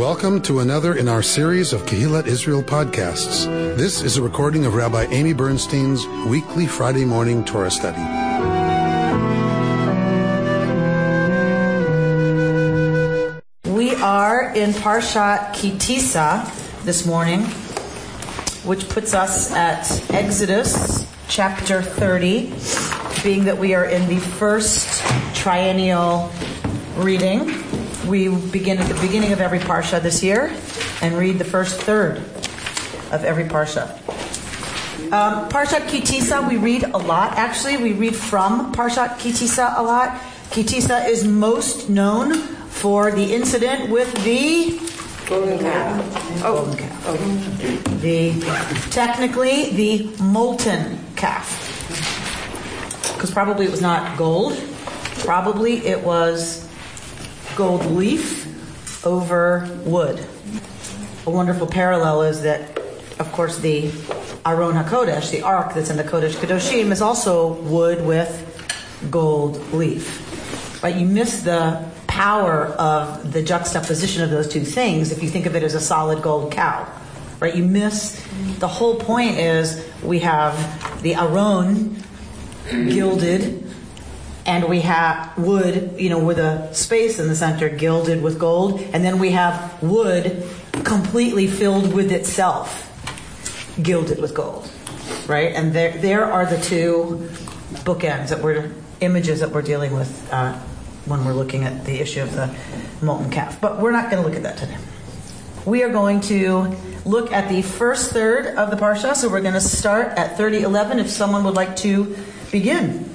Welcome to another in our series of Kehillat Israel podcasts. This is a recording of Rabbi Amy Bernstein's weekly Friday morning Torah study. We are in Parshat Kitisa this morning, which puts us at Exodus chapter 30, being that we are in the first triennial reading. We begin at the beginning of every Parsha this year and read the first third of every Parsha. Um, Parshat Kitisa, we read a lot. Actually, we read from Parshat Kitisa a lot. Kitisa is most known for the incident with the Golden calf. Oh, golden calf. The technically the molten calf, because probably it was not gold. Probably it was gold leaf over wood. A wonderful parallel is that, of course, the Aron Hakodesh, the ark that's in the Kodesh Kadoshim, is also wood with gold leaf. Right? You miss the power of the juxtaposition of those two things if you think of it as a solid gold cow. Right? You miss the whole point is we have the Aron gilded and we have wood, you know, with a space in the center gilded with gold, and then we have wood completely filled with itself, gilded with gold, right? And there, there are the two bookends that we're images that we're dealing with uh, when we're looking at the issue of the molten calf. But we're not going to look at that today. We are going to look at the first third of the parsha. So we're going to start at 3011. If someone would like to begin.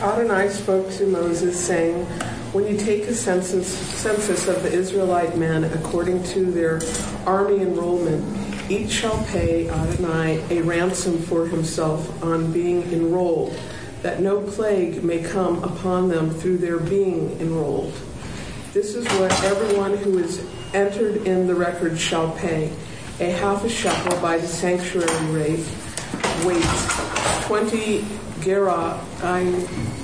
Adonai spoke to Moses, saying, When you take a census, census of the Israelite men according to their army enrollment, each shall pay Adonai a ransom for himself on being enrolled, that no plague may come upon them through their being enrolled. This is what everyone who is entered in the record shall pay a half a shekel by the sanctuary rate, weight, 20 gerah,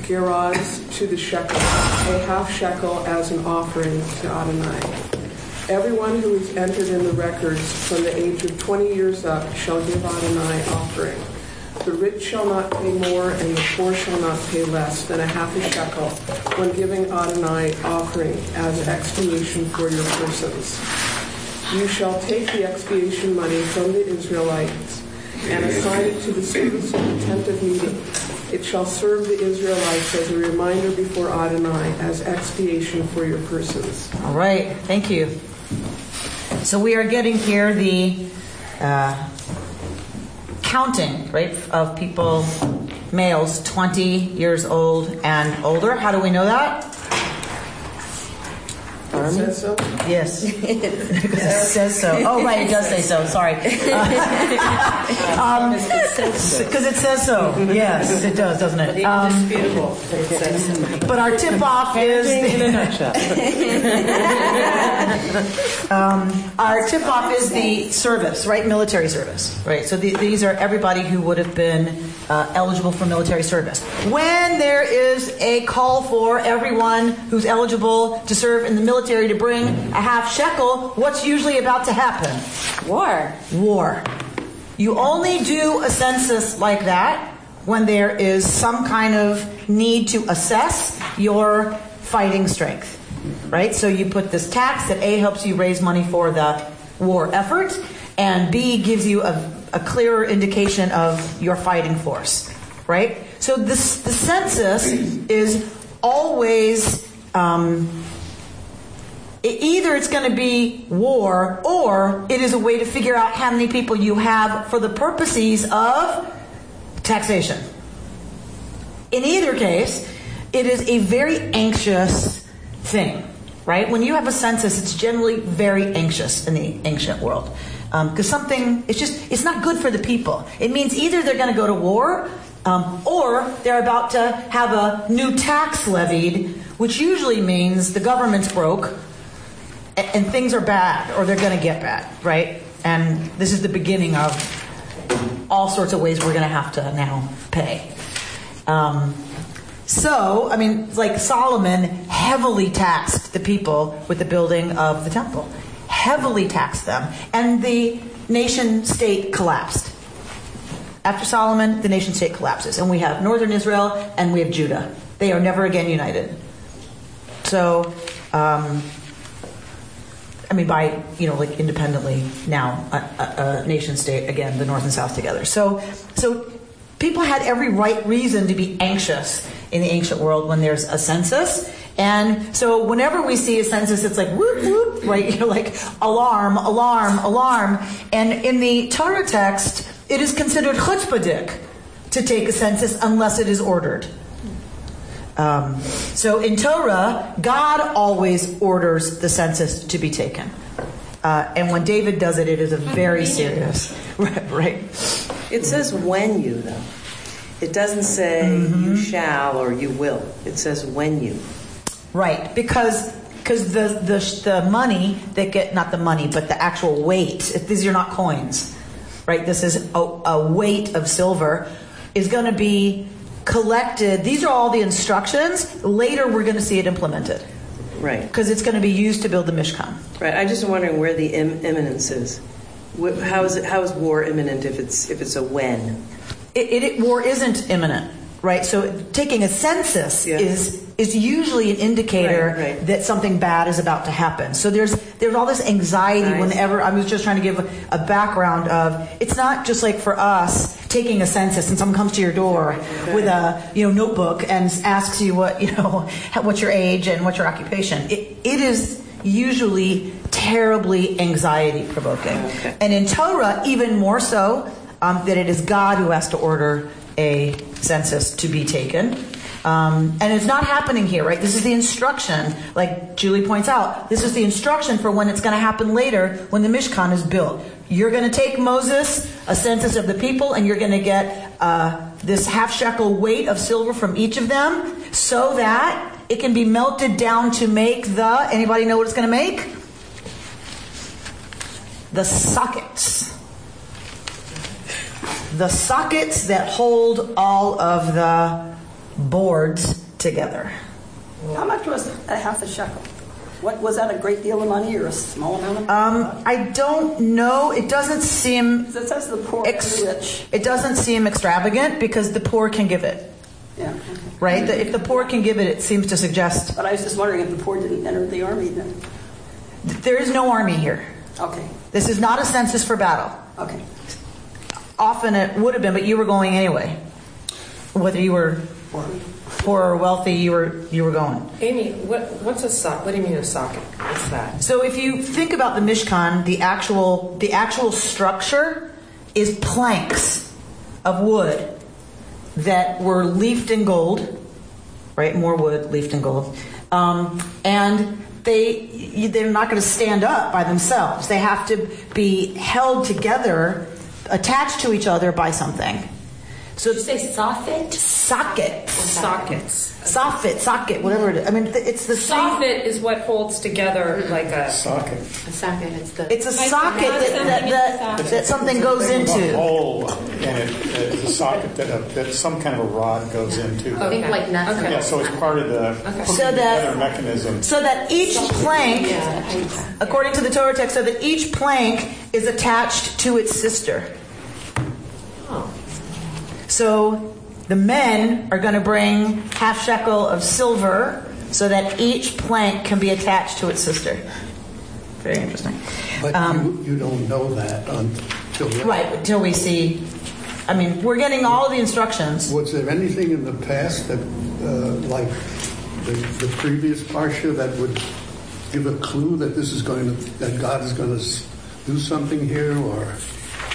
gerahs to the shekel, a half shekel as an offering to Adonai. Everyone who is entered in the records from the age of 20 years up shall give Adonai offering. The rich shall not pay more, and the poor shall not pay less than a half a shekel when giving Adonai offering as an expiation for your persons. You shall take the expiation money from the Israelites and assign it to the service of the tent of meeting. It shall serve the Israelites as a reminder before Adonai as expiation for your persons. All right, thank you. So we are getting here the uh, counting, right, of people, males 20 years old and older. How do we know that? It says so. Yes. it says so. Oh, right, it does say so. Sorry. Because it says so. Yes, it does, doesn't it? Um, Indisputable. It says so. but our tip off is in a nutshell. um, our tip off is the service, right? Military service, right? So the, these are everybody who would have been uh, eligible for military service. When there is a call for everyone who's eligible to serve in the military to bring a half shekel, what's usually about to happen? War. War. You only do a census like that when there is some kind of need to assess your fighting strength, right? So you put this tax that A helps you raise money for the war effort, and B gives you a, a clearer indication of your fighting force, right? So this, the census is always um, either it's going to be war or it is a way to figure out how many people you have for the purposes of taxation. In either case, it is a very anxious thing, right? When you have a census, it's generally very anxious in the ancient world. Because something, it's just, it's not good for the people. It means either they're going to go to war um, or they're about to have a new tax levied, which usually means the government's broke and, things are bad or they're going to get bad, right? And this is the beginning of all sorts of ways we're going to have to now pay. Um, so, I mean, like Solomon heavily taxed the people with the building of the temple. heavily taxed them, and the nation state collapsed. After Solomon, the nation state collapses, and we have northern Israel and we have Judah. They are never again united. So, um, I mean, by you know, like independently now, a, a, a nation state again, the north and south together. So, so people had every right reason to be anxious in the ancient world when there's a census. And so whenever we see a census, it's like whoop whoop, right? You're like alarm, alarm, alarm. And in the Torah text, it is considered chutzpahdik to take a census unless it is ordered. Um, so in Torah, God always orders the census to be taken. Uh, and when David does it, it is a very serious. Right, right. It says when you, though. It doesn't say Mm-hmm. you shall or you will. It says when you. Right, because because the, the the money that get not the money, but the actual weight. If these are not coins, right? This is a, a weight of silver is going to be collected. These are all the instructions. Later, we're going to see it implemented Right. because it's going to be used to build the Mishkan. Right. I'm just wondering where the Im- imminence is. How is it? How is war imminent if it's if it's a when? It, it, it- war isn't imminent, right? So taking a census Yeah. is is usually an indicator Right, right. that something bad is about to happen. So there's there's all this anxiety Right. whenever I was just trying to give a, a background of it's not just like for us taking a census and someone comes to your door with a you know notebook and asks you what you know what's your age and what's your occupation. It, it is usually terribly anxiety provoking, Okay. and in Torah even more so um, that it is God who has to order a census to be taken. Um, and it's not happening here, right? This is the instruction, like Julie points out. This is the instruction for when it's going to happen later when the Mishkan is built. You're going to take Moses, a census of the people, and you're going to get uh, this half shekel weight of silver from each of them so that it can be melted down to make the, anybody know what it's going to make? The sockets the sockets that hold all of the boards together. How much was a half a shekel? What was that? A great deal of money or a small amount of money? Um, I don't know. It doesn't seem it says the poor ex- the rich. it doesn't seem extravagant because the poor can give it, Yeah. okay. right? The- If the poor can give it, it seems to suggest But I was just wondering if the poor didn't enter the army then. there is no army here. Okay. This is not a census for battle. Okay. Often it would have been, but you were going anyway. Whether you were poor or wealthy, you were you were going. Amy, what, what's a socket? What do you mean a socket? What's that? So if you think about the Mishkan, the actual the actual structure is planks of wood that were leafed in gold, right? More wood leafed in gold, um, and they they're not going to stand up by themselves. They have to be held together, attached to each other by something. So Did you say soffit? socket, Sockets. soffit, socket, whatever it is. I mean, th- it's the same. Soffit is what holds together like a. socket. A socket. It's the. It's a socket that, that, that, that something goes A into. hole in it, uh, the socket that, a, that some kind of a rod goes into. I think like nuts. Okay. Yeah, so it's part of the putting So that- together mechanism. So that each plank, according to the Torah text, so that each plank is attached to its sister. So the men are going to bring half shekel of silver so that each plank can be attached to its sister. Very interesting. But Um, you, you don't know that until. Right, until we see. I mean, we're getting all the instructions. Was there anything in the past that, uh, like the, the previous parsha, that would give a clue that this is going to, that God is going to do something here, or?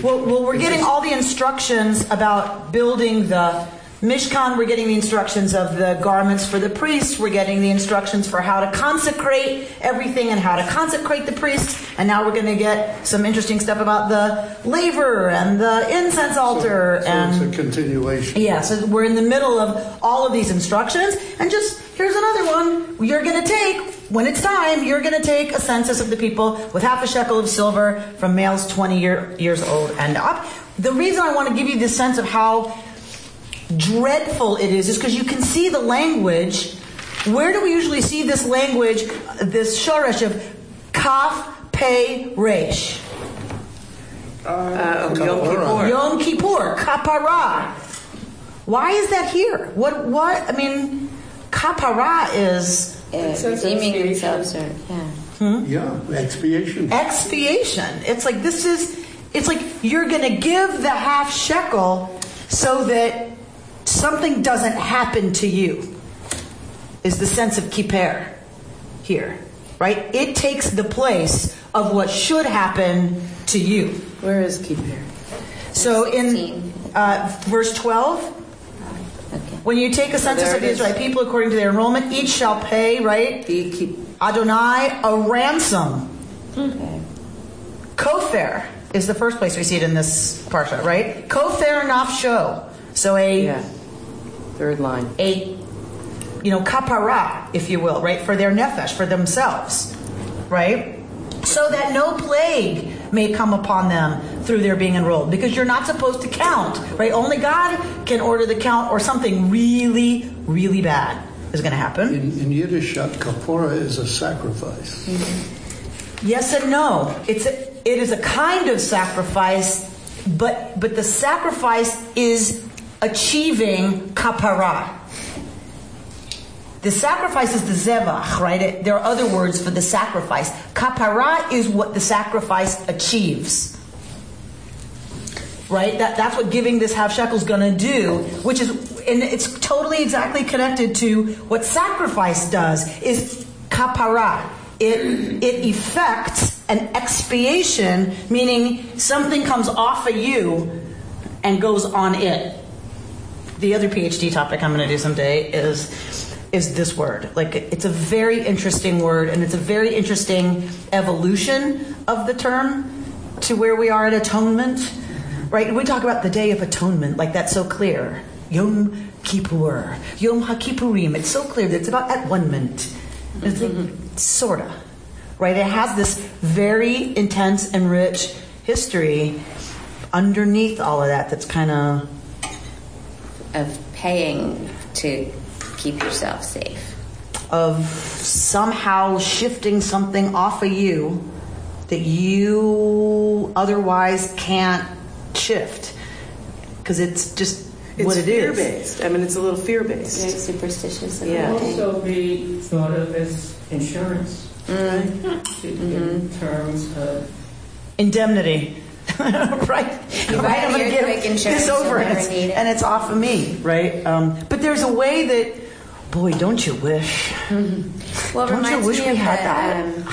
Well, well, we're getting all the instructions about building the Mishkan. We're getting the instructions of the garments for the priests. We're getting the instructions for how to consecrate everything and how to consecrate the priests. And now we're going to get some interesting stuff about the laver and the incense altar So and it's a continuation. yeah, so we're in the middle of all of these instructions, and just here's another one. You're going to take, when it's time, you're going to take a census of the people with half a shekel of silver from males 20 year, years old and up. The reason I want to give you this sense of how dreadful it is is because you can see the language. Where do we usually see this language, this shoresh of kaf, Pei resh? Uh, Yom Kippur. Yom Kippur, kapara. Why is that here? What? What? I mean, kapara is says redeeming expiation. themselves, or yeah. Yeah, expiation. expiation. It's like this is. It's like you're going to give the half shekel so that something doesn't happen to you. Is the sense of kippur here, right? It takes the place of what should happen to you. Where is Kippur? So in uh, verse 12, Okay. When you take a census of the it is. Israelite people according to their enrollment, each shall pay, right? Adonai a ransom. Okay. Kofar is the first place we see it in this parsha, right? Kofar nafsho. So a Yeah. Third line. a you know kapara, if you will, right, for their nefesh, for themselves, right? So that no plague may come upon them through their being enrolled, because you're not supposed to count, right? Only God can order the count, or something really, really bad is going to happen. In, in Yiddish, kapora is a sacrifice. Yes and no. It's a, it is a kind of sacrifice, but but the sacrifice is achieving kapara. The sacrifice is the zevach, right? It- there are other words for the sacrifice. Kapara is what the sacrifice achieves. Right? That, that's what giving this half shekel is going to do, which is, and it's totally exactly connected to what sacrifice does, is kapara. It, it effects an expiation, meaning something comes off of you and goes on it the other PhD topic I'm going to do someday is is this word. Like it's a very interesting word, and it's a very interesting evolution of the term to where we are at atonement. Right? We talk about the Day of Atonement, like that's so clear. Yom Kippur, Yom HaKippurim. It's so clear that it's about at one minute. It's like, sorta. Right? It has this very intense and rich history underneath all of that. That's kind of Of paying to keep yourself safe. of somehow shifting something off of you that you otherwise can't shift because it's just It's what it fear is. based. I mean, it's a little fear based. Very superstitious. and Yeah. everything. also be thought of as insurance in terms of Indemnity. right? right. You buy I'm gonna get insurance, this over and it's, need it. and it's off of me, right? Um, but there's a way that, boy, don't you wish? Well, Don't you reminds wish me we of had the, that? Um,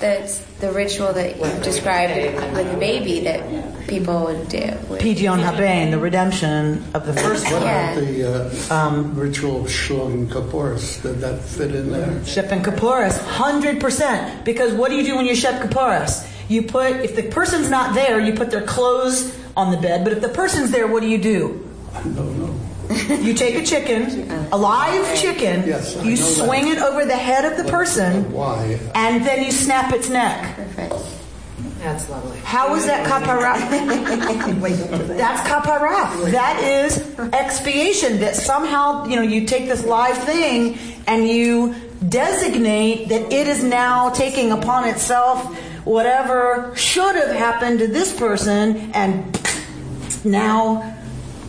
the, the ritual that you described with the baby that people would do. with- Pidyon Haben, the redemption of the first What one. Yeah. about the uh, ritual of Shul and Kapporis? Did that fit in there? Shep and Kapporis, hundred percent. Because what do you do when you Shep Kaporis? You put if the person's not there, you put their clothes on the bed. But if the person's there, what do you do? I don't know. You take a chicken, a live chicken, Yes, you know that. swing it over the head of the person, Why? and then you snap its neck. Perfect. That's lovely. How is that kapara? That's kapara. That is expiation. That somehow, you know, you take this live thing and you designate that it is now taking upon itself whatever should have happened to this person, and now,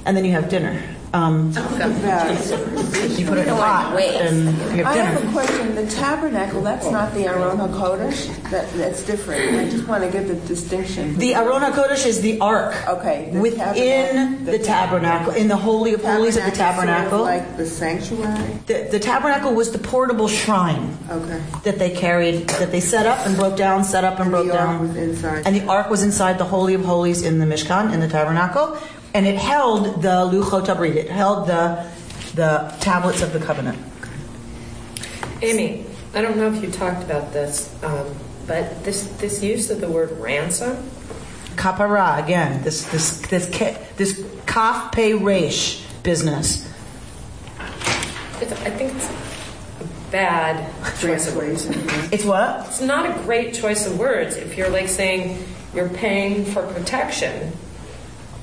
and then you have dinner. Um, you put it in a pot Wait. and you I have have a question. The tabernacle, that's not the Aron HaKodesh? That, that's different. I just want to get the distinction. The Aron HaKodesh is the ark Okay, the within tabernacle- the tabernacle, in the Holy of Holies of the tabernacle. Sort of like the sanctuary? The, the tabernacle was the portable shrine Okay. that they carried, that they set up and broke down, set up and, And broke the ark down. was inside. And the ark was inside the Holy of Holies in the Mishkan, in the tabernacle. And it held the Luchot HaBrit. It held the, the tablets of the covenant. Amy, I don't know if you talked about this, um, but this this use of the word ransom. Kapara, again, this, this, this, this kaf pei resh business. It's, I think it's a bad choice of words. It's what? It's not a great choice of words if you're like saying you're paying for protection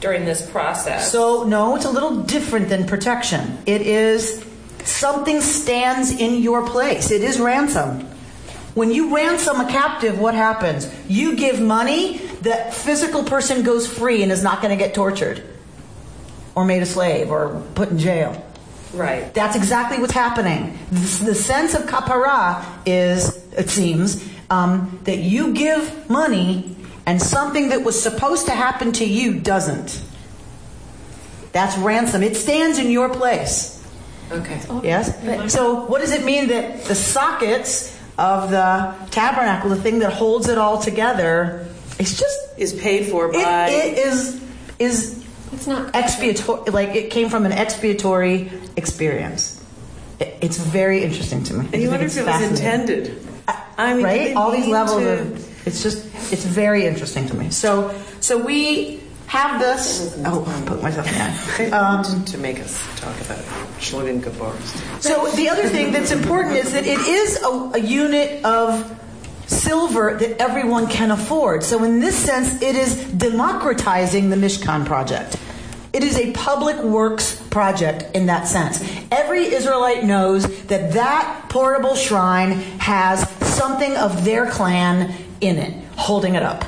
during this process. So, no, it's a little different than protection. It is something stands in your place. It is ransom. When you ransom a captive, what happens? You give money, the physical person goes free and is not going to get tortured or made a slave or put in jail. Right. That's exactly what's happening. The, sense of kapara is, it seems, um, that you give money and something that was supposed to happen to you doesn't. That's ransom. It stands in your place. Okay. Yes? So, what does it mean that the sockets of the tabernacle, the thing that holds it all together, it's just. Is paid for It, by. it is. is It's not expiatory, like it came from an expiatory experience. It- It's very interesting to me. And you wonder if it was intended. I mean, right? All these levels to- of it's just it's very interesting to me. So so we have this. Oh, I put myself down. Um, to make us talk about Shlodim Kabbars. so the other thing that's important is that it is a, a unit of silver that everyone can afford. So in this sense, it is democratizing the Mishkan project. It is a public works project in that sense. Every Israelite knows that that portable shrine has something of their clan in it, holding it up,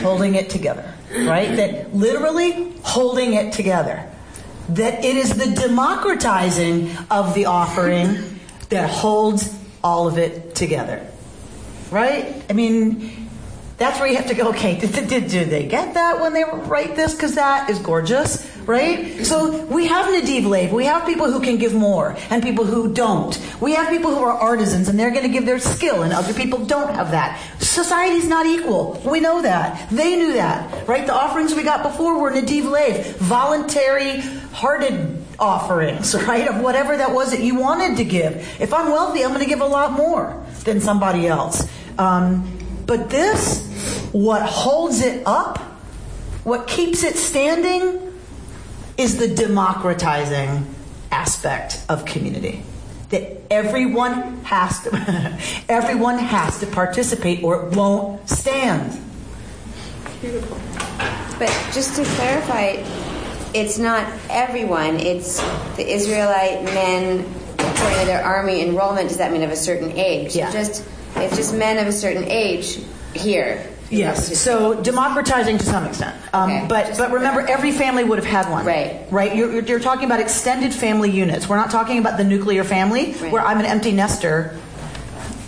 holding it together, right? That literally holding it together. That it is the democratizing of the offering that holds all of it together. Right? I mean, that's where you have to go, okay, did, did, did, they get that when they write this? Because that is gorgeous, right? So we have Nadiv Lev. We have people who can give more and people who don't. We have people who are artisans and they're going to give their skill and other people don't have that. Society's not equal. We know that. They knew that, right? The offerings we got before were Nadiv Lev, voluntary hearted offerings, right? Of whatever that was that you wanted to give. If I'm wealthy, I'm going to give a lot more than somebody else. Um, but this, what holds it up, what keeps it standing, is the democratizing aspect of community. That everyone has to, everyone has to participate, or it won't stand. Beautiful. But just to clarify, it's not everyone. It's the Israelite men according to their army enrollment. Does that mean of a certain age? Yeah. Just it's just men of a certain age here. Yes. So democratizing to some extent, um, Okay. but but remember, every family would have had one. Right. Right. You're, you're- you're talking about extended family units. We're not talking about the nuclear family, Right. where I'm an empty nester.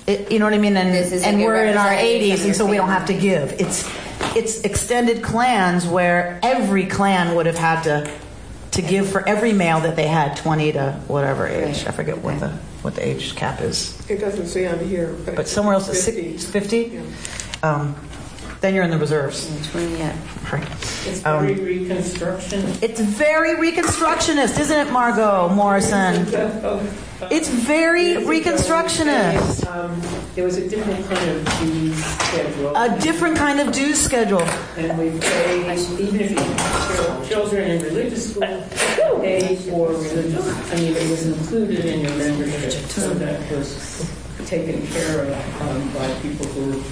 It, you know what I mean? And and we're in our 80s, and so your we don't have to give. It's it's extended clans where every clan would have had to to give for every male that they had, 20 to whatever age. Right. I forget what the what the age cap is, It doesn't say on here, but. but somewhere else it's 50. 50. Yeah. Um, then you're in the reserves. Twenty. Yeah. Right. It's Um, very reconstruction. It's very reconstructionist, isn't it, Margot Morrison? It's very reconstructionist. Um, There was a different kind of dues schedule. A different kind of dues schedule. And we pay, even if you have children in religious school, pay for religious, I mean, it was included in your membership, so that was taken care of um, by people who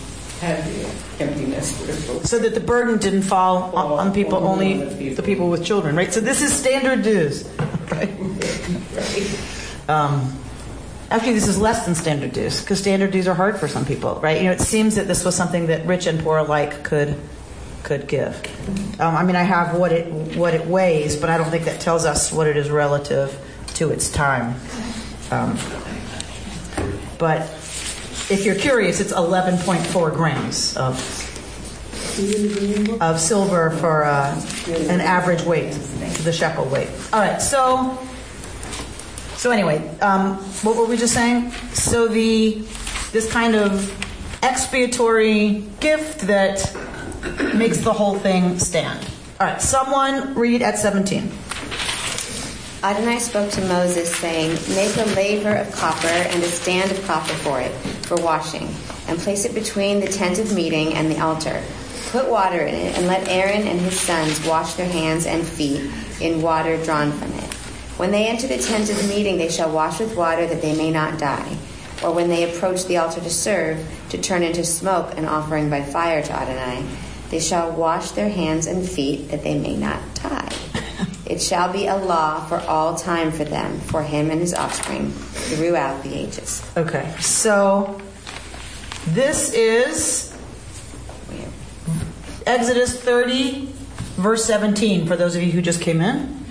empty nesters. So that the burden didn't fall on, on people, only the people with children, right? So this is standard dues, right? Um, actually, this is less than standard dues because standard dues are hard for some people, right? You know, it seems that this was something that rich and poor alike could could give. Um, I mean, I have what it what it weighs, but I don't think that tells us what it is relative to its time. Um, but if you're curious, it's 11.4 grams of of silver for uh, an average weight, the shekel weight. All right, so so anyway, um, what were we just saying? So the this kind of expiatory gift that makes the whole thing stand. All right, someone read at 17. Adonai spoke to Moses, saying, Make a laver of copper and a stand of copper for it, for washing, and place it between the tent of meeting and the altar. Put water in it, and let Aaron and his sons wash their hands and feet in water drawn from it. When they enter the tent of meeting, they shall wash with water that they may not die. Or when they approach the altar to serve, to turn into smoke an offering by fire to Adonai, they shall wash their hands and feet that they may not die. It shall be a law for all time for them, for him and his offspring, throughout the ages. Okay, so This is Exodus 30, verse 17, for those of you who just came in.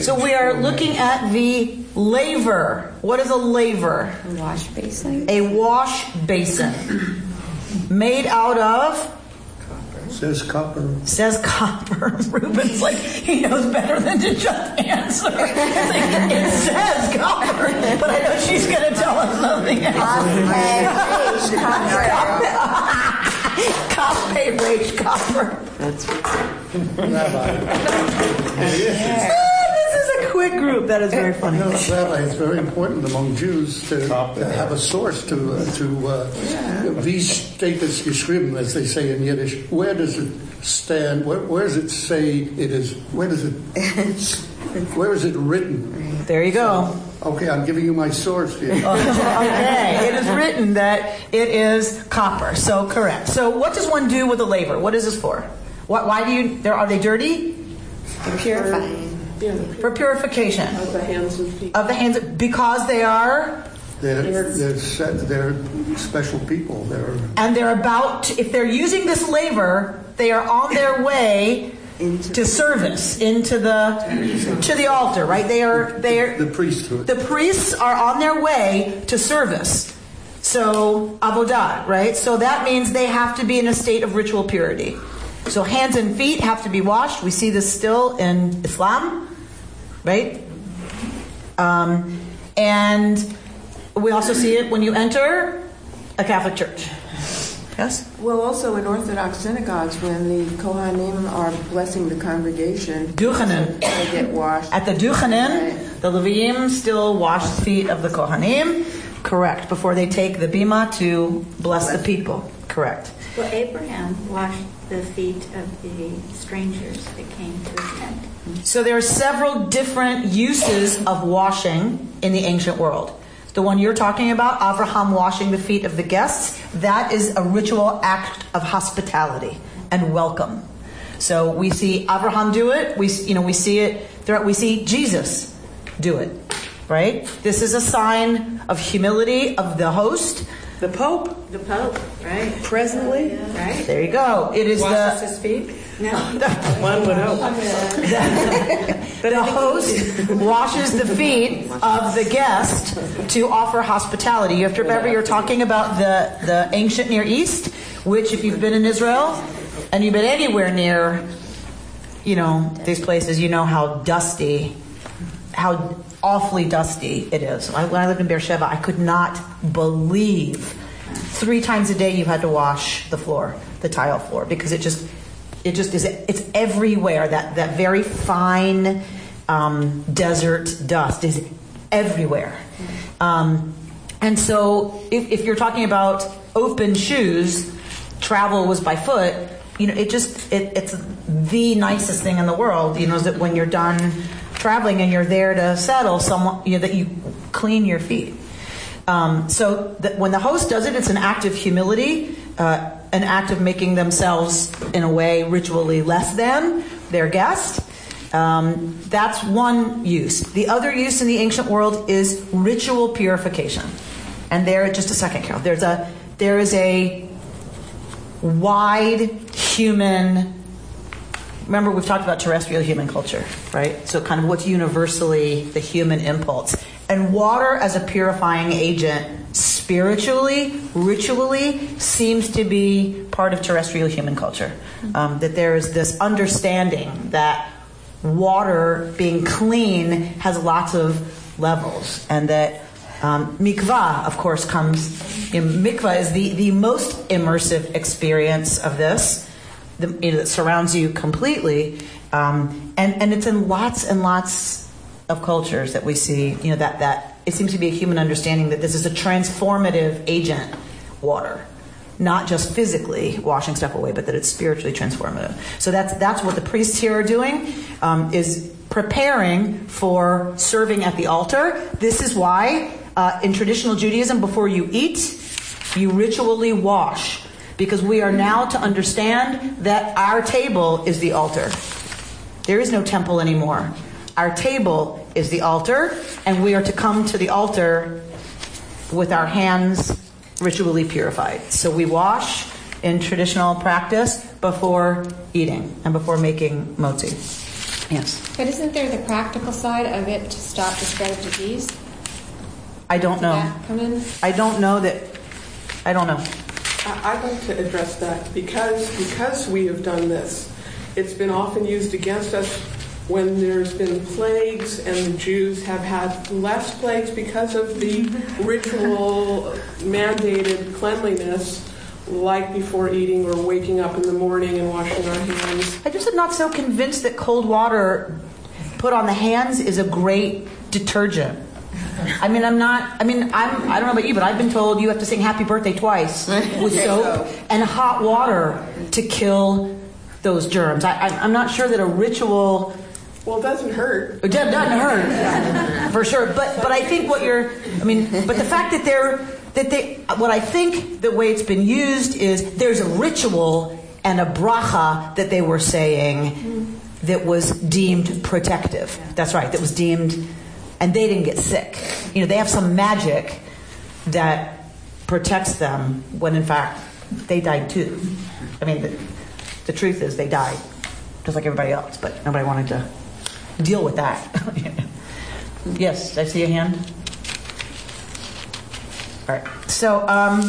So we are looking at the laver. What is a laver? A wash basin. A wash basin made out of Says copper. says copper. Ruben's like he knows better than to just answer. It's like, it says copper, but I know she's going to tell us something else. Copper, rage copper. That's This is a quick group. That is very funny. No, Rabbi, it's very important among Jews to, to have a source to uh, to uh, wie steht es geschrieben, as they say in Yiddish. Where does it stand? Where, where does it say it is? Where does it? Where is it written? There you go. Okay, I'm giving you my source here. okay, it is written that it is copper. So correct. So what does one do with a laver? What is this for? What, why do you? There are they dirty? Purifying. Yeah, For purification of the hands and feet. of the hands because they are They're, they're, set, they're special people. They're and they're about to, if they're using this laver, they are on their way to service into the to the altar, right? They are they are the priesthood. the priests are on their way to service. So avodah, right? So that means they have to be in a state of ritual purity. So hands and feet have to be washed. We see this still in Islam, right? Um, and we also see it when you enter a Catholic church. Yes? Well, also in Orthodox synagogues, when the Kohanim are blessing the congregation, Duchanan. they get washed. At the Duchanan, the Levim still wash the feet of the Kohanim. Correct. Before they take the bima to bless the people. Correct. Well, Abraham washed the feet of the strangers that came to his tent. So there are several different uses of washing in the ancient world. The one you're talking about, Abraham washing the feet of the guests, that is a ritual act of hospitality and welcome. So we see Abraham do it. We you know we see it. throughout- We see Jesus do it. Right. This is a sign of humility of the host. The Pope The Pope, right? presently. Right? There you go. It is Washes the his feet. No. One would hope. the host washes the feet of the guest to offer hospitality. You have to remember you're talking about the, the ancient Near East, which if you've been in Israel and you've been anywhere near, you know, these places, you know how dusty, how awfully dusty it is. When I lived in Beersheba, I could not believe three times a day you had to wash the floor, the tile floor, because it just, it just is, it's everywhere. That, that very fine um, desert dust is everywhere. Um, and so if, if you're talking about open shoes, travel was by foot, you know, it just, it, it's the nicest thing in the world, you know, is that when you're done traveling and you're there to settle, someone, you know, that you clean your feet. Um, so when the host does it, it's an act of humility, uh, an act of making themselves, in a way, ritually less than their guest. Um, that's one use. The other use in the ancient world is ritual purification. And there, just a second, Carol. There's a there is a wide human. Remember, we've talked about terrestrial human culture, right? So, kind of what's universally the human impulse. And water as a purifying agent, spiritually, ritually, seems to be part of terrestrial human culture. Um, that there is this understanding that water being clean has lots of levels, and that um, mikvah, of course, comes. You know, mikvah is the, the most immersive experience of this the, you know, that surrounds you completely, um, and and it's in lots and lots of cultures that we see. You know that that it seems to be a human understanding that this is a transformative agent, water, not just physically washing stuff away, but that it's spiritually transformative. So that's that's what the priests here are doing, um, is preparing for serving at the altar. This is why uh, in traditional Judaism, before you eat, you ritually wash because we are now to understand that our table is the altar. There is no temple anymore. Our table is the altar, and we are to come to the altar with our hands ritually purified. So we wash in traditional practice before eating and before making motzi. Yes. But isn't there the practical side of it to stop the spread of disease? I don't know. Come in? I don't know that. I don't know. I- I'd like to address that because because we have done this. It's been often used against us when there's been plagues and the Jews have had less plagues because of the ritual mandated cleanliness, like before eating or waking up in the morning and washing our hands. I just am not so convinced that cold water put on the hands is a great detergent. I mean, I'm not. I mean, I'm. I don't know about you, but I've been told you have to sing "Happy Birthday" twice with soap and hot water to kill those germs. I, I, I'm not sure that a ritual. Well, it doesn't hurt. It doesn't hurt for sure. But but I think what you're. I mean, but the fact that they're that they. What I think the way it's been used is there's a ritual and a bracha that they were saying that was deemed protective. That's right. That was deemed, and they didn't get sick. You know, they have some magic that protects them when in fact they died too. I mean, the, the truth is they died just like everybody else, but nobody wanted to deal with that. yes, I see a hand. All right. So, um,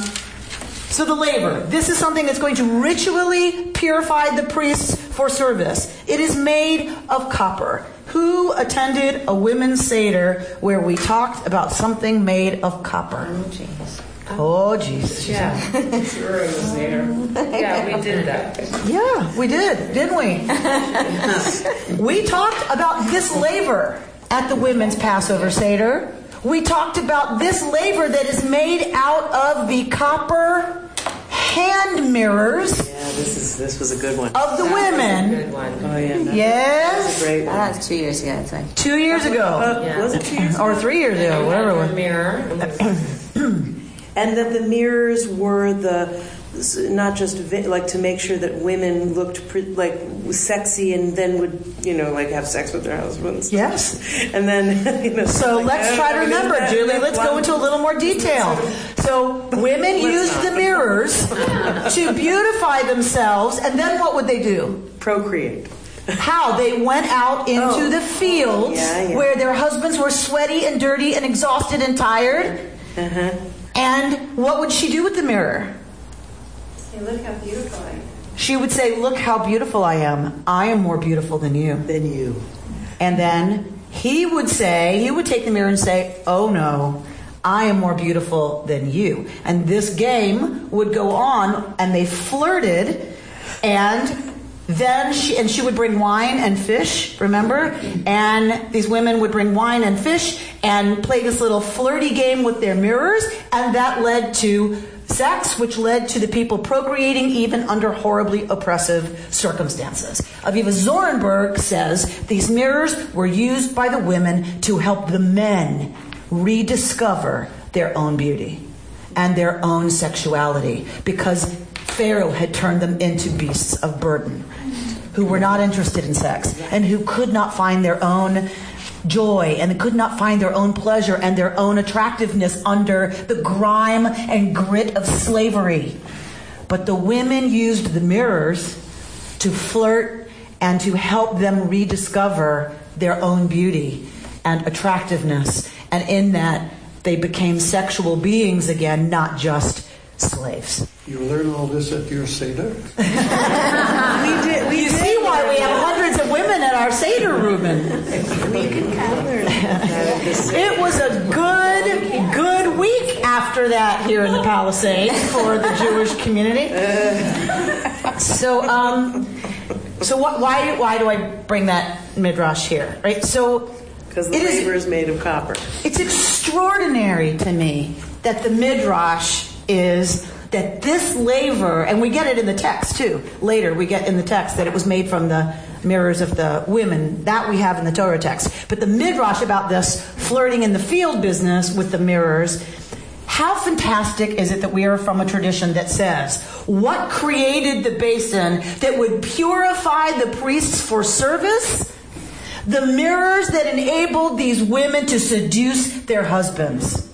so the laver. This is something that's going to ritually purify the priests for service. It is made of copper. Who attended a women's seder where we talked about something made of copper? Oh, jeez. Oh, Jesus. Yeah. Sure, it was there. Yeah, we did that. Yeah, we did, didn't we? we talked about this laver at the women's Passover Seder. We talked about this laver that is made out of the copper hand mirrors Yeah, this is this was a good one. of the women. Good one. Oh yeah, that- Yes. that's a great. That was two years ago, it's like. Two years ago. Uh, Was it two years? Or three years ago, whatever it was. mirror. And that the mirrors were the not just like to make sure that women looked pre- like sexy and then would you know like have sex with their husbands. Yes. And then you know. So like, let's try to remember, that- Julie. Let's go into a little more detail. So women used the mirrors to beautify themselves, and then what would they do? procreate. How? They went out into Oh. the fields Yeah, yeah. where their husbands were sweaty and dirty and exhausted and tired. Uh-huh. And what would she do with the mirror? Say, look how beautiful I am. She would say, Look how beautiful I am. I am more beautiful than you. Than you. And then he would say, he would take the mirror and say, Oh no, I am more beautiful than you. And this game would go on, and they flirted, and then she, and she would bring wine and fish, remember? And these women would bring wine and fish and play this little flirty game with their mirrors, and that led to sex, which led to the people procreating even under horribly oppressive circumstances. Aviva Zornberg says these mirrors were used by the women to help the men rediscover their own beauty and their own sexuality because Pharaoh had turned them into beasts of burden who were not interested in sex and who could not find their own joy and could not find their own pleasure and their own attractiveness under the grime and grit of slavery. But the women used the mirrors to flirt and to help them rediscover their own beauty and attractiveness. And in that, they became sexual beings again, not just slaves. You learn all this at your Seder? We did. We you see why we have hundreds of women at our Seder, Reuben. It was a good, good week after that here in the Palisades for the Jewish community. So, um, so what, why, why do I bring that midrash here? Right. So, Because the it is- laver is made of copper. it's extraordinary to me that the midrash is that this laver, and we get it in the text too. Later, we get in the text that it was made from the mirrors of the women. That we have in the Torah text. But the midrash about this flirting in the field business with the mirrors. How fantastic is it that we are from a tradition that says, what created the basin that would purify the priests for service? The mirrors that enabled these women to seduce their husbands.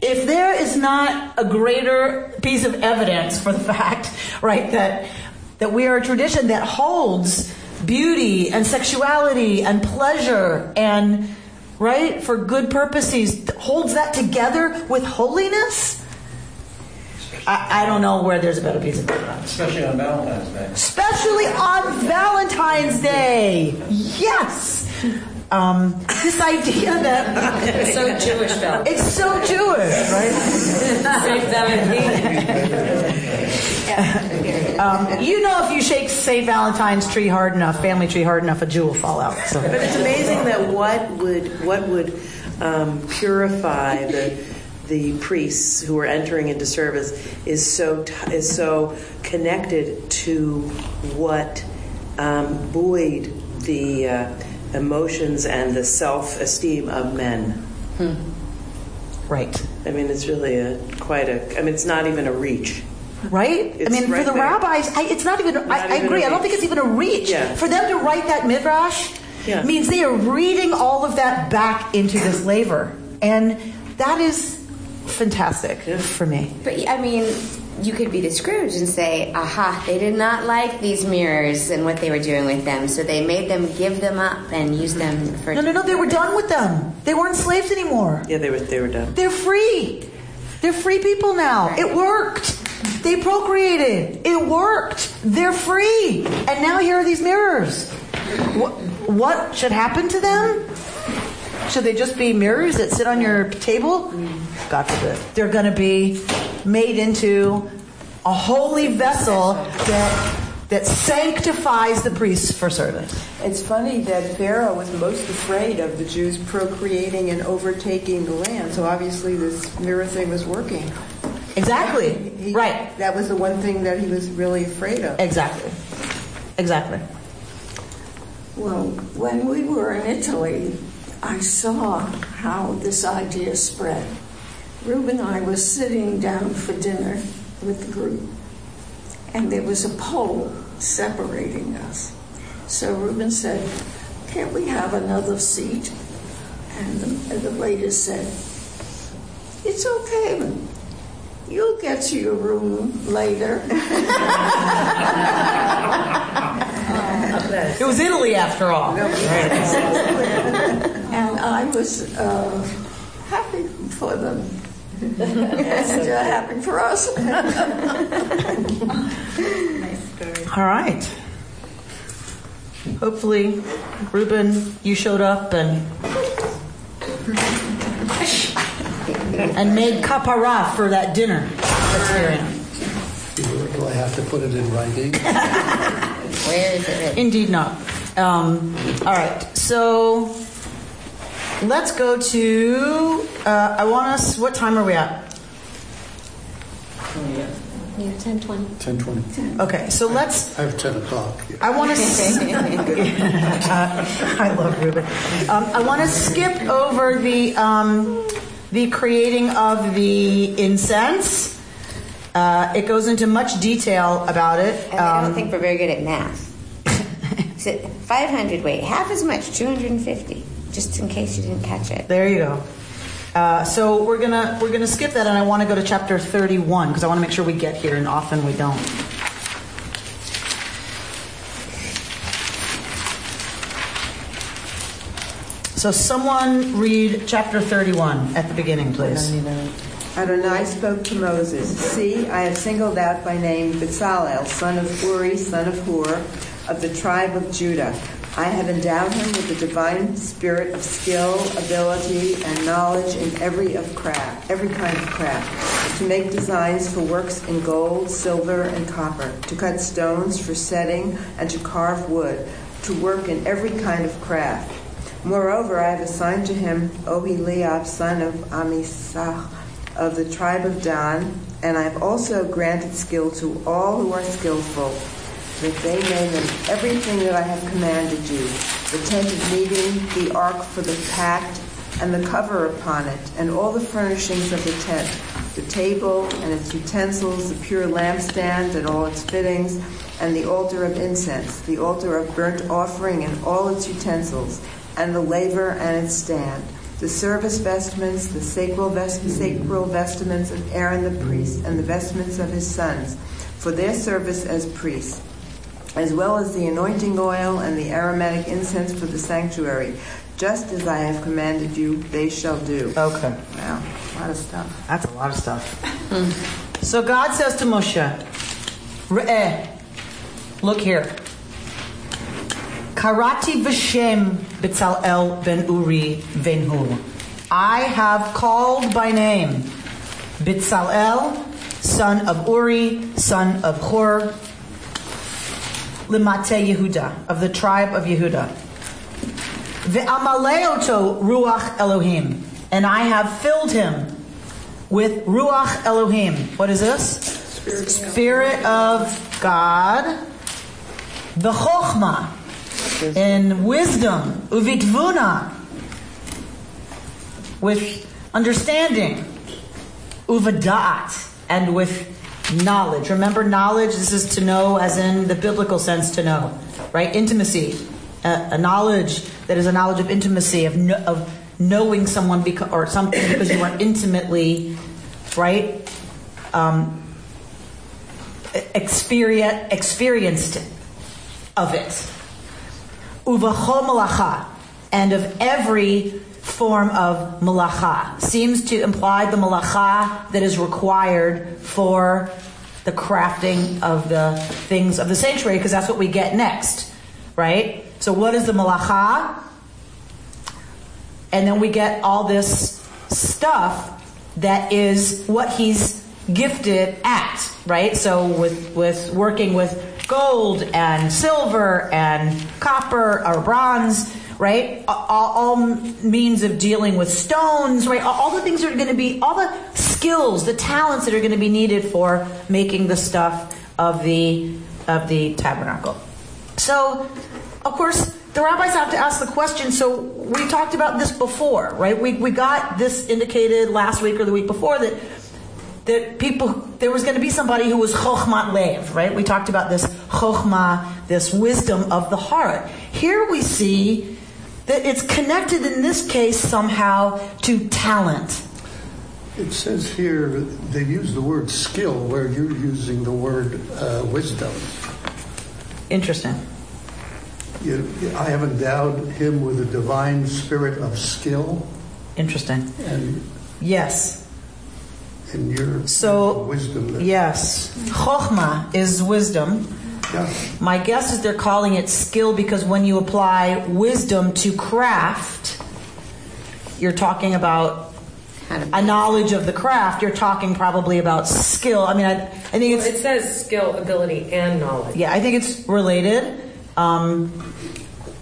If there is not a greater piece of evidence for the fact, right, that that we are a tradition that holds beauty and sexuality and pleasure and right for good purposes holds that together with holiness? I, I don't know where there's a better piece of evidence Especially on Valentine's Day. especially on valentine's day. Yes. Um, this idea that It's so Jewish, Val. it's so jewish right um, you know if you shake St. Valentine's tree hard enough, family tree hard enough, a Jew will fall out. So. But it's amazing that what would what would um, purify the the priests who are entering into service is so t- is so connected to what um, buoyed the uh, emotions and the self esteem of men. Right. I mean, it's really a quite a. I mean, it's not even a reach. Right? It's I mean, right for the there. rabbis, I, it's not even, I, I even agree, I don't think it's even a reach. Yeah. For them to write that midrash Yeah. means they are reading all of that back into this laver. And that is fantastic for me. But I mean, you could be the Scrooge and say, aha, they did not like these mirrors and what they were doing with them, so they made them give them up and use them for. No, no, no, they were done with them. They weren't slaves anymore. Yeah, they were they were done. They're free. They're free people now. It worked. They procreated. It worked. They're free. And now here are these mirrors. What, what should happen to them? Should they just be mirrors that sit on your table? God forbid. They're going to be made into a holy vessel that that sanctifies the priests for service. It's funny that Pharaoh was most afraid of the Jews procreating and overtaking the land. So obviously this mirror thing was working. Exactly. He- right. That was the one thing that he was really afraid of. Exactly. Exactly. Well, when we were in Italy, I saw how this idea spread. Reuben and I was sitting down for dinner with the group, and there was a pole separating us. So Reuben said, Can't we have another seat? And the, and the waiter said, It's okay. You'll get to your room later. It was Italy after all. and I was uh, happy for them. and uh, happy for us. All right. Hopefully, Ruben, you showed up and and made kapara for that dinner. That's hearing. Do I have to put it in writing? Where is it? Indeed not. Um, all right. So let's go to. Uh, I want us. What time are we at? Yeah, 10 20. 10, 20. Okay. So let's. I have 10 o'clock. I want to. I love Ruben. Um, I want to skip over the um, the creating of the incense. Uh, it goes into much detail about it. I Um, don't think we're very good at math. So 500, wait, half as much, 250, just in case you didn't catch it. There you go. Uh, so we're gonna we're gonna skip that, and I want to go to chapter 31 because I want to make sure we get here, and often we don't. So someone read chapter 31 at the beginning, please. Adonai spoke to Moses, See, I have singled out by name Bezalel, son of Uri, son of Hur, of the tribe of Judah. I have endowed him with the divine spirit of skill, ability, and knowledge in every of craft, every kind of craft, to make designs for works in gold, silver, and copper, to cut stones for setting, and to carve wood, to work in every kind of craft. Moreover, I have assigned to him Oholiab, son of Amisach, of the tribe of Dan, and I have also granted skill to all who are skillful, that they may know everything that I have commanded you. The tent of meeting, the ark for the pact, and the cover upon it, and all the furnishings of the tent, the table and its utensils, the pure lampstand and all its fittings, and the altar of incense, the altar of burnt offering and all its utensils, and the laver and its stand, the service vestments, the sacral, vest- sacral vestments of Aaron the priest, and the vestments of his sons, for their service as priests, as well as the anointing oil and the aromatic incense for the sanctuary. Just as I have commanded you, they shall do. Okay. Wow, a lot of stuff. That's a lot of stuff. So God says to Moshe, Re'eh, look here. Karati v'shem B'tzalel ben Uri ben Hur. I have called by name B'tzalel, son of Uri, son of Hur, Limate Yehuda, of the tribe of Yehuda. Ve'amaleoto ruach Elohim, and I have filled him with ruach Elohim. What is this? Spirit, of God. The chokhmah, in wisdom, uvitvuna, with understanding, uvadat, and with knowledge. Remember, knowledge. This is to know, as in the biblical sense, to know, right? Intimacy, a, a knowledge that is a knowledge of intimacy, of kn- of knowing someone because, or something because you are intimately, right? Um, experience, experienced of it. Uvacho malacha, and of every form of malacha. Seems to imply the malacha that is required for the crafting of the things of the sanctuary, because that's what we get next, right? So, what is the malacha? And then we get all this stuff that is what he's gifted at, right? So with with working with gold and silver and copper or bronze, right? All, all means of dealing with stones, right? All, the things that are going to be, all the skills, the talents that are going to be needed for making the stuff of the of the tabernacle. So, of course, the rabbis have to ask the question. So we talked about this before, right? We we got this indicated last week or the week before that that people there was going to be somebody who was chokhmat lev, right? We talked about this chokhmah, this wisdom of the heart. Here we see that it's connected in this case somehow to talent. It says here they use the word skill where you're using the word uh, wisdom. Interesting. You, I have endowed him with a divine spirit of skill. Interesting. And yes. And your so wisdom. That, yes, chokhmah is wisdom. Yeah. My guess is they're calling it skill because when you apply wisdom to craft, you're talking about a knowledge of the craft. You're talking probably about skill. I mean, I, I think it's. Well, it says skill, ability, and knowledge. Yeah, I think it's related. Um,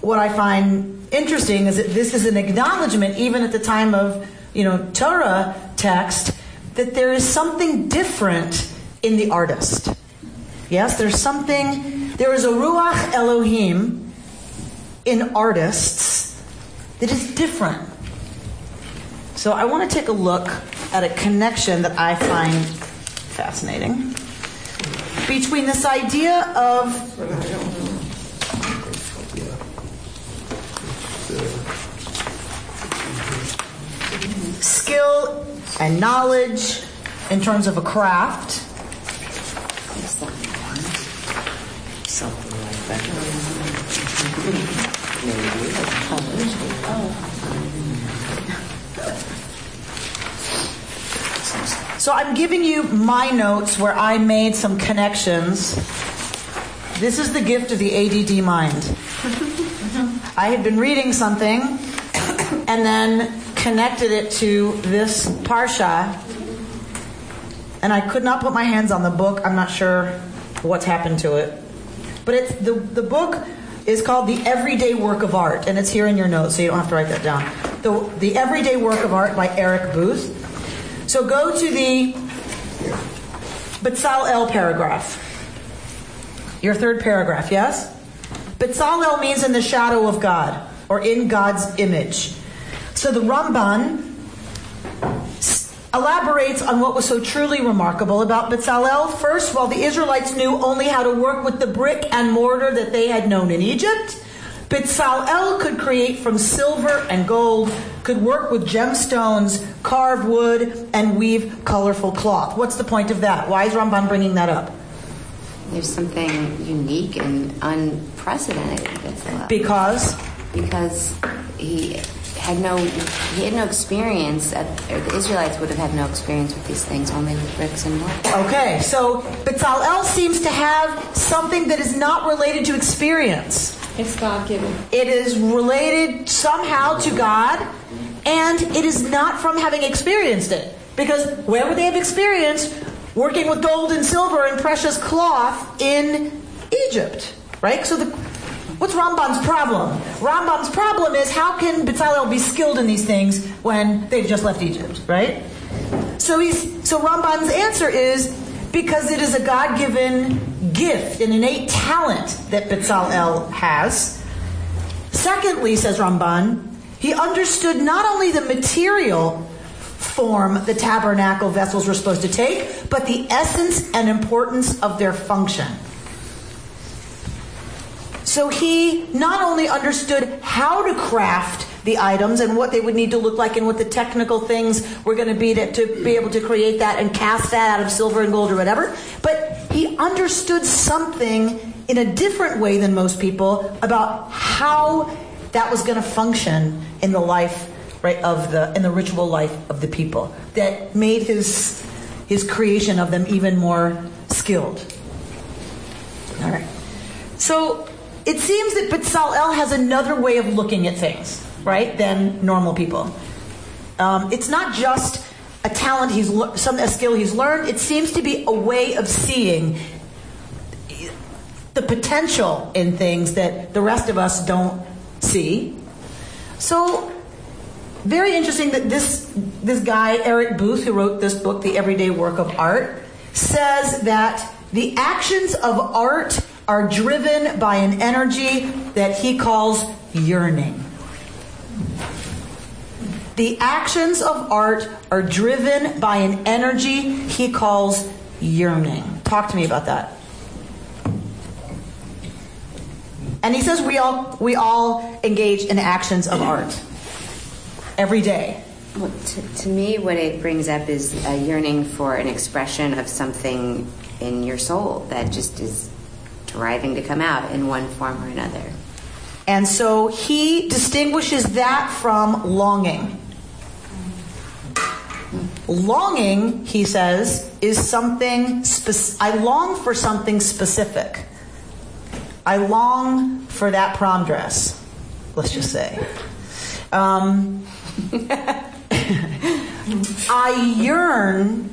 what I find interesting is that this is an acknowledgement, even at the time of you know Torah text, that there is something different in the artist. Yes, there's something. There is a ruach Elohim in artists that is different. So I want to take a look at a connection that I find fascinating between this idea of skill and knowledge in terms of a craft. Something like that. maybe So I'm giving you my notes where I made some connections. This is the gift of the ADD mind. I had been reading something and then connected it to this parsha, and I could not put my hands on the book. I'm not sure what's happened to it, but it's the the book is called the Everyday Work of Art, and it's here in your notes, so you don't have to write that down. The the Everyday Work of Art by Eric Booth. So go to the Betzalel paragraph. Your third paragraph, yes? Betzalel means in the shadow of God or in God's image. So the Ramban elaborates on what was so truly remarkable about Betzalel. First, while the Israelites knew only how to work with the brick and mortar that they had known in Egypt, Betzalel could create from silver and gold could work with gemstones, carve wood, and weave colorful cloth. What's the point of that? Why is Ramban bringing that up? There's something unique and unprecedented Bezalel. Because? Because he had no he had no experience, at, or the Israelites would have had no experience with these things, only with bricks and mortar. Okay, so Bezalel seems to have something that is not related to experience. It's God given. It is related somehow to God, and it is not from having experienced it. Because where would they have experienced working with gold and silver and precious cloth in Egypt? Right? So the What's Ramban's problem? Ramban's problem is how can Bezalel be skilled in these things when they've just left Egypt, right? So he's so Ramban's answer is because it is a God-given gift, an innate talent that Bezalel has. Secondly, says Ramban, he understood not only the material form the tabernacle vessels were supposed to take, but the essence and importance of their function. So he not only understood how to craft the items and what they would need to look like and what the technical things were going to be to, be able to create that and cast that out of silver and gold or whatever, but he understood something in a different way than most people about how that was going to function in the life right of the in the ritual life of the people that made his his creation of them even more skilled. All right. So it seems that Bezalel has another way of looking at things, right, than normal people. Um, it's not just a talent he's le- some a skill he's learned. It seems to be a way of seeing the potential in things that the rest of us don't see. So very interesting that this this guy Eric Booth, who wrote this book, The Everyday Work of Art, says that the actions of art are driven by an energy that he calls yearning. The actions of art are driven by an energy he calls yearning. Talk to me about that. And he says we all we all engage in actions of art every day. Well, to, to me, what it brings up is a yearning for an expression of something in your soul that just is driving to come out in one form or another. And so he distinguishes that from longing. Longing, he says, is something, spec- I long for something specific. I long for that prom dress, let's just say. Um, I yearn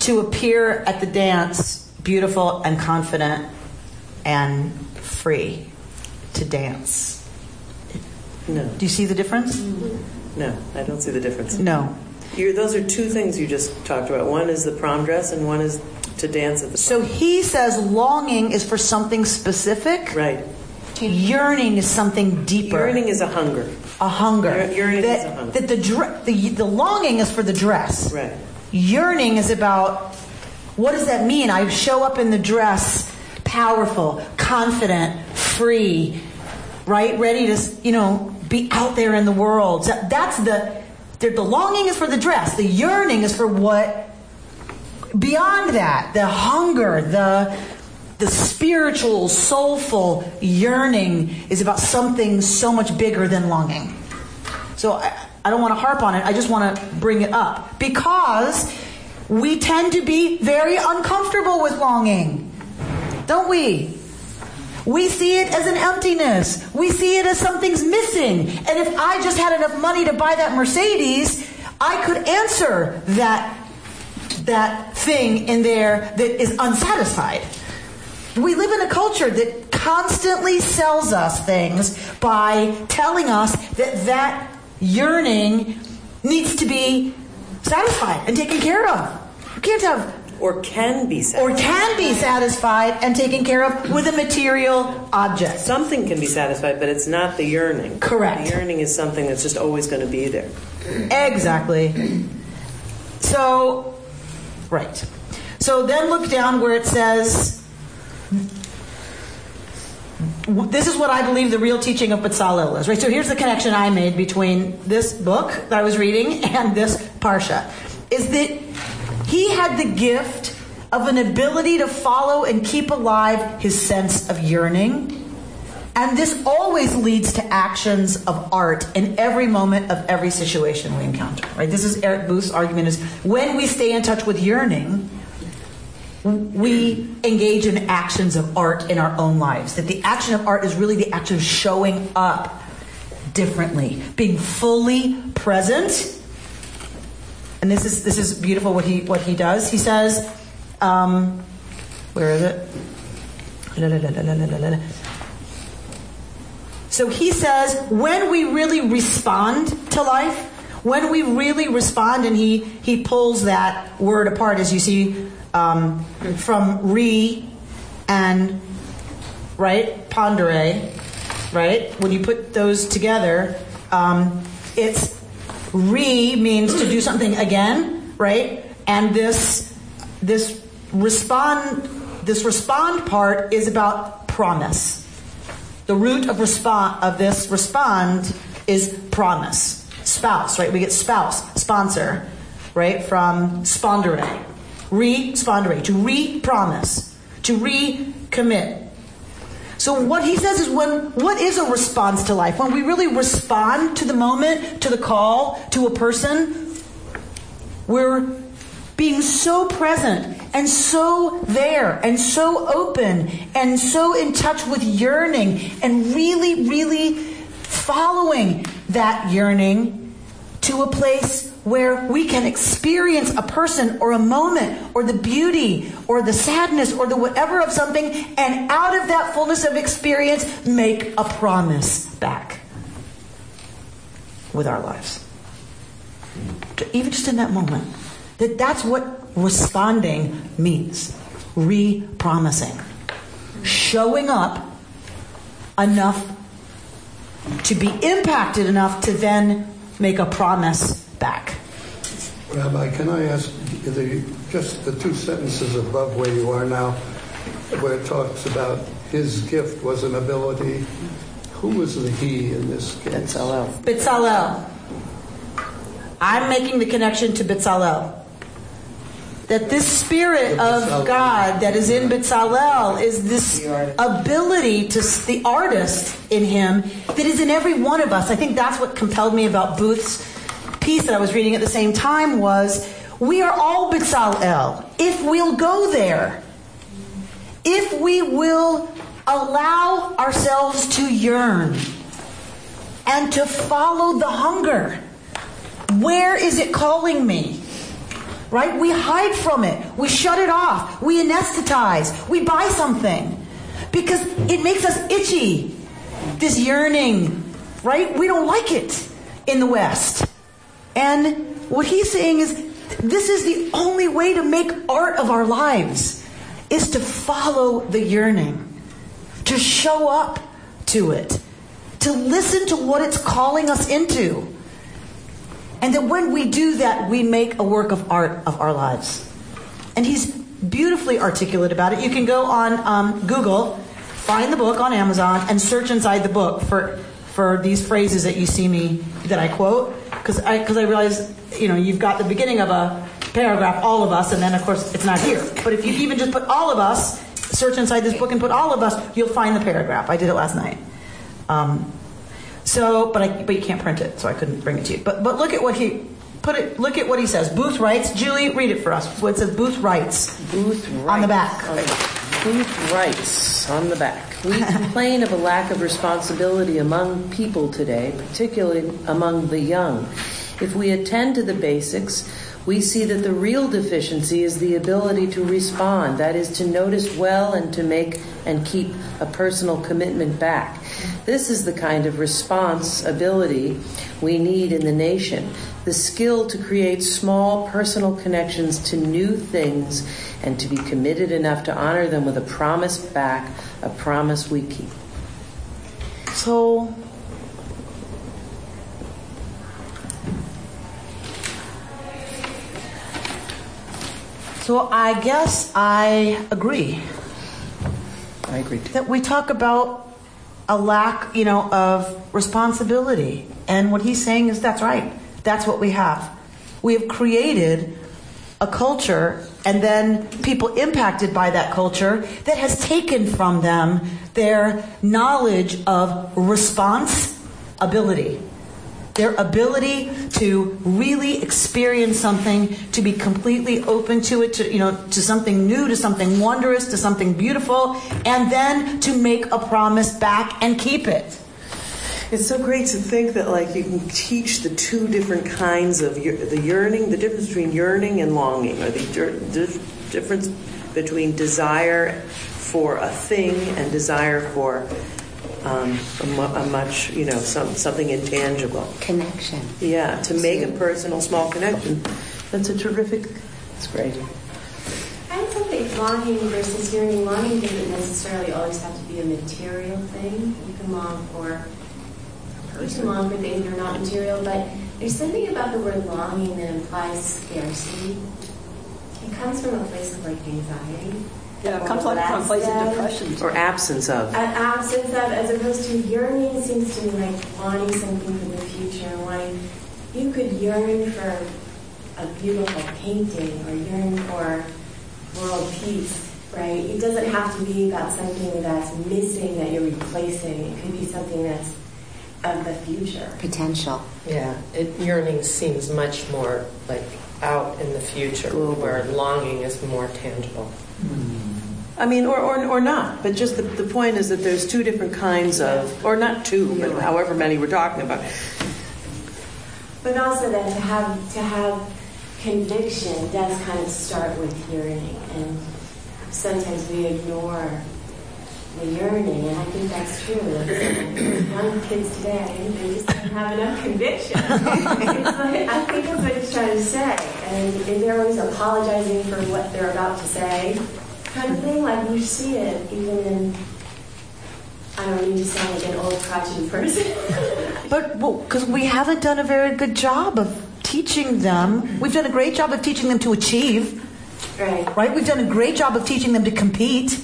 to appear at the dance beautiful and confident and free to dance. No. Do you see the difference? No, I don't see the difference. No. You're, those are two things you just talked about. One is the prom dress, and one is to dance at the. So he says longing is for something specific. Right. Yearning is something deeper. Yearning is a hunger. A hunger. Yearning that, is a hunger. That the, the the longing is for the dress. Right. Yearning is about what does that mean? I show up in the dress, powerful, confident, free, right, ready to you know be out there in the world. That's the the, the longing is for the dress. The yearning is for what beyond that. The hunger, the the spiritual, soulful yearning is about something so much bigger than longing. So I, I don't want to harp on it. I just want to bring it up because we tend to be very uncomfortable with longing, don't we? We see it as an emptiness. We see it as something's missing. And if I just had enough money to buy that Mercedes, I could answer that that thing in there that is unsatisfied. We live in a culture that constantly sells us things by telling us that that yearning needs to be satisfied and taken care of. You can't have or can be satisfied. or can be satisfied and taken care of with a material object. Something can be satisfied, but it's not the yearning. Correct. The yearning is something that's just always going to be there. Exactly. So, right. So then look down where it says this is what I believe the real teaching of Bezalel is, right? So here's the connection I made between this book that I was reading and this Parsha, is that he had the gift of an ability to follow and keep alive his sense of yearning. And this always leads to actions of art in every moment of every situation we encounter, right? This is Eric Booth's argument is when we stay in touch with yearning, we engage in actions of art in our own lives. That the action of art is really the action of showing up differently, being fully present. And this is this is beautiful what he what he does. He says, um, where is it? So he says, when we really respond to life, when we really respond, and he he pulls that word apart as you see um, from re and right pondere, right? When you put those together, um, it's re means to do something again, right? And this this respond this respond part is about promise. The root of respond of this respond is promise. Spouse, right? We get spouse, sponsor, right? From spondere. Re-spondere, to re-promise, to re-commit. So what he says is when what is a response to life? When we really respond to the moment, to the call, to a person, we're being so present and so there and so open and so in touch with yearning and really, really following that yearning to a place where we can experience a person or a moment or the beauty or the sadness or the whatever of something and out of that fullness of experience make a promise back with our lives. Even just in that moment. That that's what responding means. Re-promising. Showing up enough to be impacted enough to then make a promise back. Rabbi, can I ask the, just the two sentences above where you are now, where it talks about his gift was an ability. Who was the he in this case? Bezalel. Bezalel. I'm making the connection to Bezalel. That this spirit of God that is in Bezalel is this ability to the artist in him that is in every one of us. I think that's what compelled me about Booth's piece that I was reading at the same time was we are all Bezalel if we'll go there. If we will allow ourselves to yearn and to follow the hunger. Where is it calling me? Right? We hide from it. We shut it off. We anesthetize. We buy something because it makes us itchy. This yearning, right? We don't like it in the West. And what he's saying is this is the only way to make art of our lives is to follow the yearning, to show up to it, to listen to what it's calling us into. And that when we do that, we make a work of art of our lives. And he's beautifully articulate about it. You can go on um, Google, find the book on Amazon, and search inside the book for, for these phrases that you see me, that I quote. Because I, cause I realize, you know, you've got the beginning of a paragraph, all of us, and then of course it's not here. But if you even just put all of us, search inside this book and put all of us, you'll find the paragraph. I did it last night. Um, so, but I, but you can't print it, so I couldn't bring it to you. But but look at what he put it. Look at what he says. Booth writes. Julie, read it for us. What it says. Booth writes. Booth writes on the back. Booth writes on the back. We complain of a lack of responsibility among people today, particularly among the young. If we attend to the basics, we see that the real deficiency is the ability to respond, that is, to notice well and to make and keep a personal commitment back. This is the kind of response ability we need in the nation the skill to create small personal connections to new things and to be committed enough to honor them with a promise back, a promise we keep. So, So I guess I agree. I agree too. That we talk about a lack, you know, of responsibility. And what he's saying is that's right. That's what we have. We have created a culture and then people impacted by that culture that has taken from them their knowledge of responsibility their ability to really experience something, to be completely open to it, to you know, to something new, to something wondrous, to something beautiful, and then to make a promise back and keep it. It's so great to think that like you can teach the two different kinds of the yearning, the difference between yearning and longing, or the difference between desire for a thing and desire for um, a, a, much, you know, some, something intangible. Connection. Yeah, to make a personal small connection. That's a terrific, That's great. I also think longing versus yearning, longing doesn't necessarily always have to be a material thing. You can long for you can long for things that are not material, but there's something about the word longing that implies scarcity. It comes from a place of like anxiety. Yeah, it comes like from a place of depression. Or absence of. An absence of, as opposed to yearning seems to me like wanting something for the future, wanting, you could yearn for a beautiful painting or yearn for world peace, right? It doesn't have to be about something that's missing that you're replacing. It could be something that's of the future. Potential. Yeah, it, yearning seems much more like out in the future, where longing is more tangible. Hmm. I mean, or, or, or not, but just the, the point is that there's two different kinds of, or not two, but however many we're talking about. But also that to have to have conviction does kind of start with yearning, and sometimes we ignore the yearning, and I think that's true. Young kids today, I think they just don't have enough conviction. like, I think that's what he's trying to say, and they're always apologizing for what they're about to say kind of thing. Like you see it even in. I don't need to sound like an old crotchety person. but because well, we haven't done a very good job of teaching them, we've done a great job of teaching them to achieve. Right. Right. We've done a great job of teaching them to compete.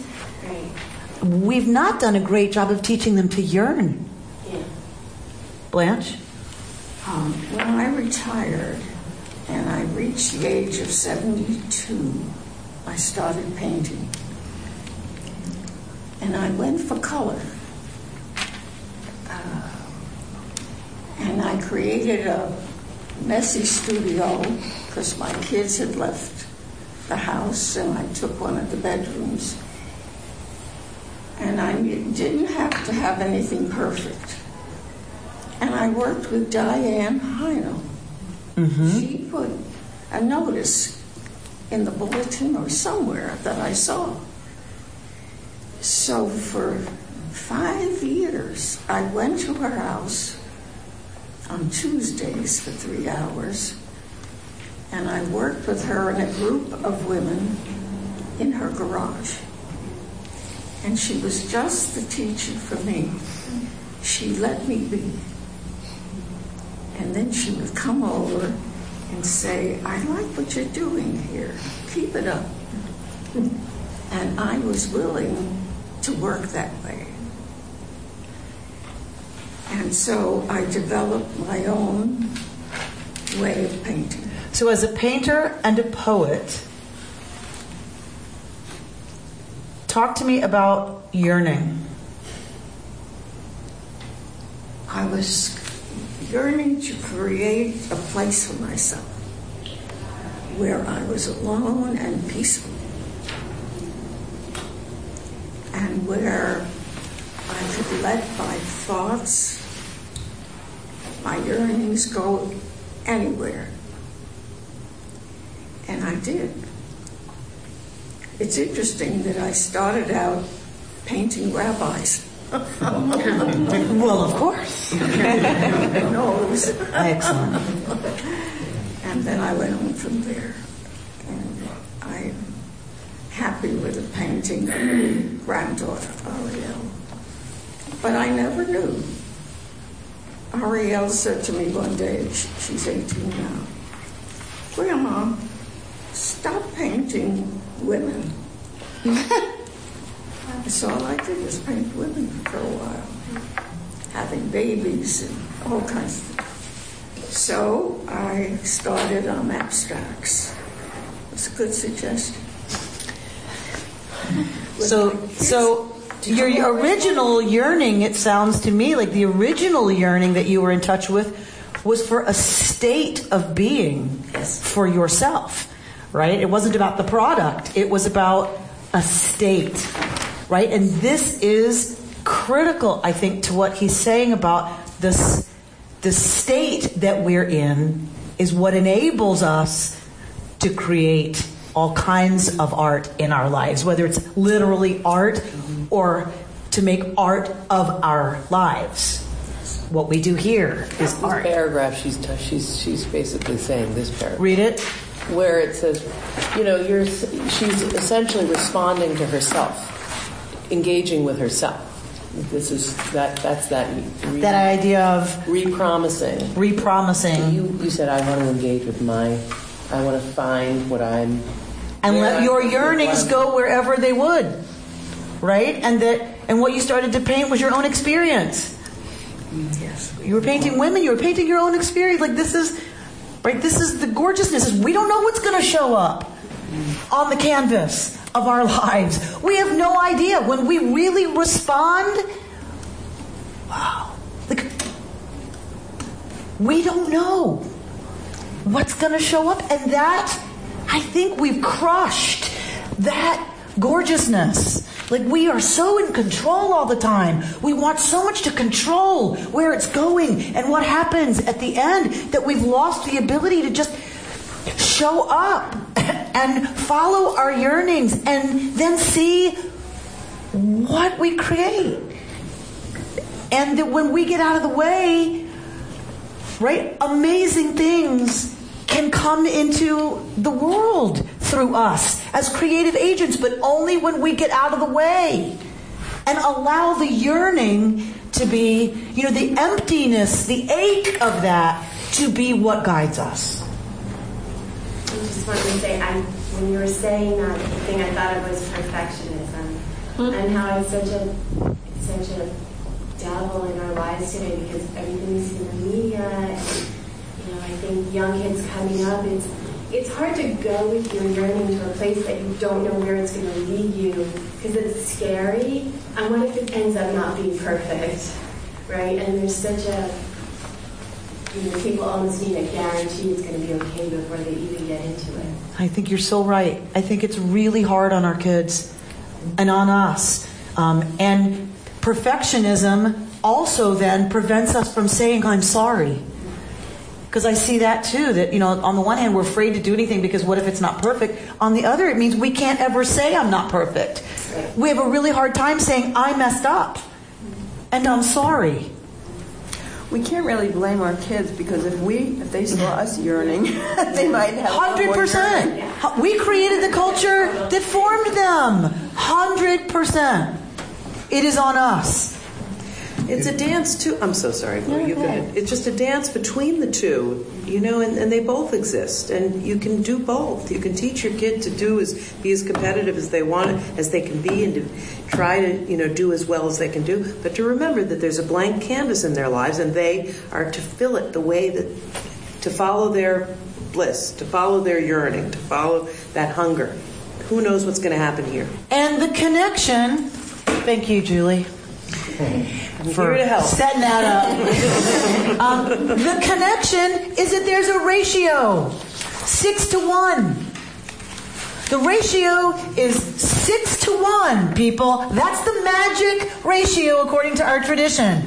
We've not done a great job of teaching them to yearn. Yeah. Blanche. Um, when I retired and I reached the age of seventy-two. I started painting. And I went for color. Uh, and I created a messy studio because my kids had left the house and I took one of the bedrooms. And I didn't have to have anything perfect. And I worked with Diane Heinel. Mm-hmm. She put a notice in the bulletin or somewhere that I saw. So for five years, I went to her house on Tuesdays for three hours, and I worked with her and a group of women in her garage. And she was just the teacher for me. She let me be. And then she would come over and say, I like what you're doing here. Keep it up. And I was willing to work that way. And so I developed my own way of painting. So, as a painter and a poet, talk to me about yearning. I was yearning to create a place for myself where I was alone and peaceful, and where I could let my thoughts, my yearnings go anywhere. And I did. It's interesting that I started out painting rabbis. well, of course. Nose. Excellent. And then I went on from there. And I'm happy with the painting of my granddaughter, Ariel. But I never knew. Ariel said to me one day, she's 18 now, Grandma, stop painting women. so all I did was paint women for a while, having babies and all kinds of things. So I started on abstracts. It's a good suggestion. So, so your your original yearning, it sounds to me like the original yearning that you were in touch with was for a state of being for yourself, right? It wasn't about the product, it was about a state, right? And this is critical, I think, to what he's saying about this, the state that we're in is what enables us to create all kinds of art in our lives, whether it's literally art or to make art of our lives. What we do here is This art. paragraph, she's t- she's she's basically saying this paragraph. Read it. Where it says, you know, you're she's essentially responding to herself, engaging with herself. This is that that's that re- That idea of repromising. Repromising. You you said I want to engage with my, I want to find what I'm. and let I- your yearnings go wherever they would right and that and what you started to paint was your own experience yes you were painting women you were painting your own experience like this is right? This is the gorgeousness. We don't know what's going to show up on the canvas of our lives. We have no idea. When we really respond wow. Like we don't know what's going to show up. And that i think we've crushed. That gorgeousness like we are so in control all the time we want so much to control where it's going and what happens at the end that we've lost the ability to just show up and follow our yearnings and then see what we create and that when we get out of the way right? Amazing things can come into the world through us as creative agents, but only when we get out of the way and allow the yearning to be, you know, the emptiness, the ache of that to be what guides us. I just wanted to say, I, when you were saying that, the thing I thought of was perfectionism, hmm? and how it's such a it's such a devil in our lives today because everything's in the media, and you know, I think young kids coming up, it's it's hard to go with your yearning to a place that you don't know where it's going to lead you because it's scary. And what if it ends up not being perfect, right? And there's such a you know, people almost need a guarantee it's going to be okay before they even get into it. I think you're so right. I think it's really hard on our kids and on us. Um, and perfectionism also then prevents us from saying, I'm sorry. Because I see that too, that, you know, on the one hand, we're afraid to do anything because what if it's not perfect? On the other, it means we can't ever say, I'm not perfect. We have a really hard time saying, I messed up and I'm sorry. We can't really blame our kids because if we, if they saw us yearning, they might have. Hundred percent. We created the culture that formed them. Hundred percent. It is on us. It's a dance too. I'm so sorry. Lou, you go ahead. It's just a dance between the two, you know, and, and they both exist, and you can do both. You can teach your kid to do as be as competitive as they want, as they can be, and to try to you know do as well as they can do. But to remember that there's a blank canvas in their lives, and they are to fill it the way that to follow their bliss, to follow their yearning, to follow that hunger. Who knows what's going to happen here? And the connection. Thank you, Julie. For here to help. setting that up. um, the connection is that there's a ratio six to one. The ratio is six to one, people. That's the magic ratio according to our tradition.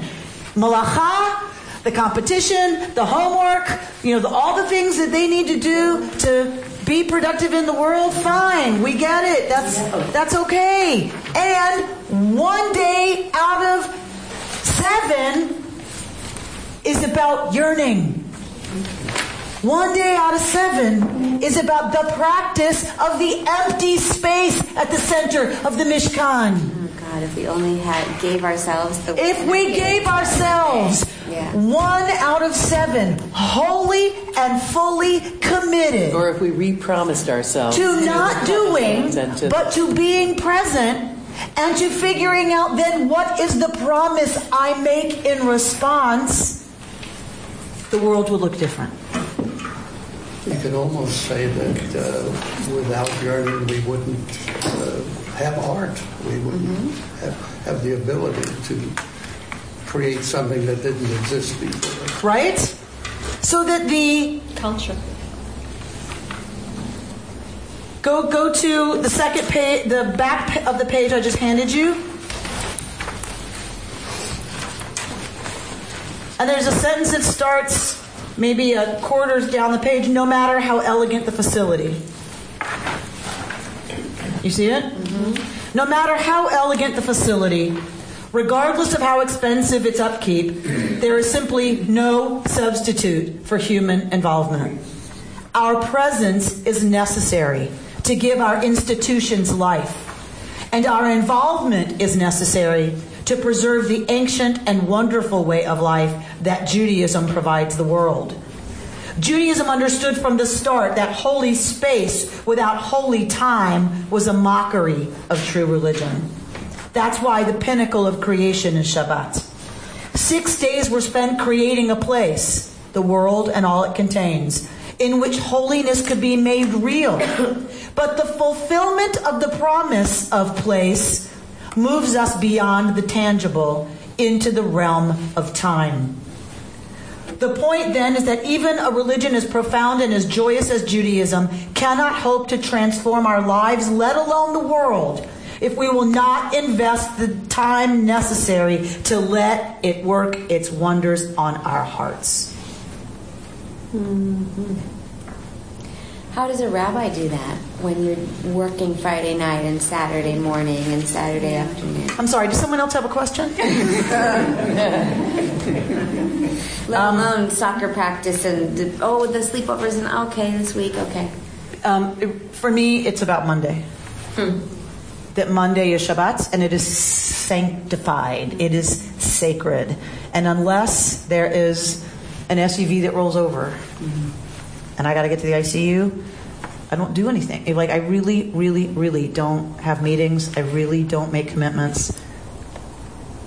Malacha, the competition, the homework, you know, the, all the things that they need to do to be productive in the world, fine. We get it. That's that's okay. And one day out of seven is about yearning. One day out of seven is about the practice of the empty space at the center of the Mishkan. Oh God, if we only had gave ourselves the If we gave ourselves Yeah. one out of seven, wholly and fully committed Or if we re-promised ourselves to not doing, but to being present, and to figuring out then what is the promise I make in response, the world will look different. You could almost say that uh, without yearning, we wouldn't uh, have art. We wouldn't have, have the ability to create something that didn't exist before. Right? So that the culture. Go go to the second page, the back of the page I just handed you. And there's a sentence that starts maybe a quarters down the page, no matter how elegant the facility. You see it? Mm-hmm. No matter how elegant the facility, regardless of how expensive its upkeep, there is simply no substitute for human involvement. Our presence is necessary to give our institutions life, and our involvement is necessary to preserve the ancient and wonderful way of life that Judaism provides the world. Judaism understood from the start that holy space without holy time was a mockery of true religion. That's why the pinnacle of creation is Shabbat. Six days were spent creating a place, the world and all it contains, in which holiness could be made real. But the fulfillment of the promise of place moves us beyond the tangible into the realm of time. The point then is that even a religion as profound and as joyous as Judaism cannot hope to transform our lives, let alone the world, if we will not invest the time necessary to let it work its wonders on our hearts. Mm-hmm. How does a rabbi do that when you're working Friday night and Saturday morning and Saturday afternoon? I'm sorry, does someone else have a question? Let um, alone soccer practice and oh the sleepovers and okay this week okay. Um, for me, it's about Monday. Hmm. That Monday is Shabbat and it is sanctified. It is sacred. And unless there is an SUV that rolls over mm-hmm. and I got to get to the ICU, I don't do anything. Like, I really, really, really don't have meetings. I really don't make commitments.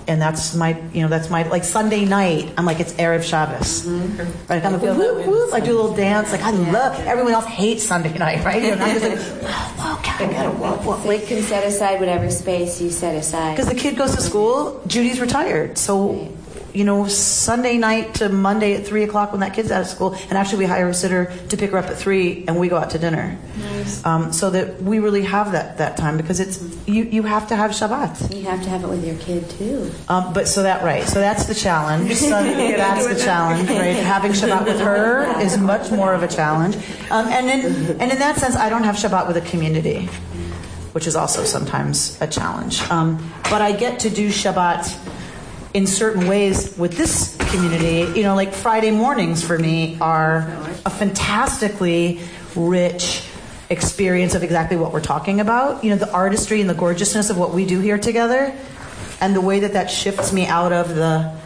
And that's my, you know, that's my, like Sunday night, I'm like, it's Erev Shabbos. Mm-hmm. Right? I'm like, whoop, whoop, I do a little dance. Like, I love, everyone else hates Sunday night, right? And I'm just like, whoa, whoa, I gotta, whoa, whoa. So you can set aside whatever space you set aside. Because the kid goes to school, Judy's retired. So, you know, Sunday night to Monday at 3 o'clock when that kid's out of school, and actually we hire a sitter to pick her up at 3 and we go out to dinner. Nice. Um, so that we really have that, that time because it's, you, you have to have Shabbat. You have to have it with your kid too. Um, but so that, right, so that's the challenge. So that's the challenge, right? Having Shabbat with her is much more of a challenge. Um, and, in, and in that sense, I don't have Shabbat with a community, which is also sometimes a challenge. Um, but I get to do Shabbat in certain ways with this community. You know, like Friday mornings for me are a fantastically rich experience of exactly what we're talking about. You know, the artistry and the gorgeousness of what we do here together, and the way that that shifts me out of the,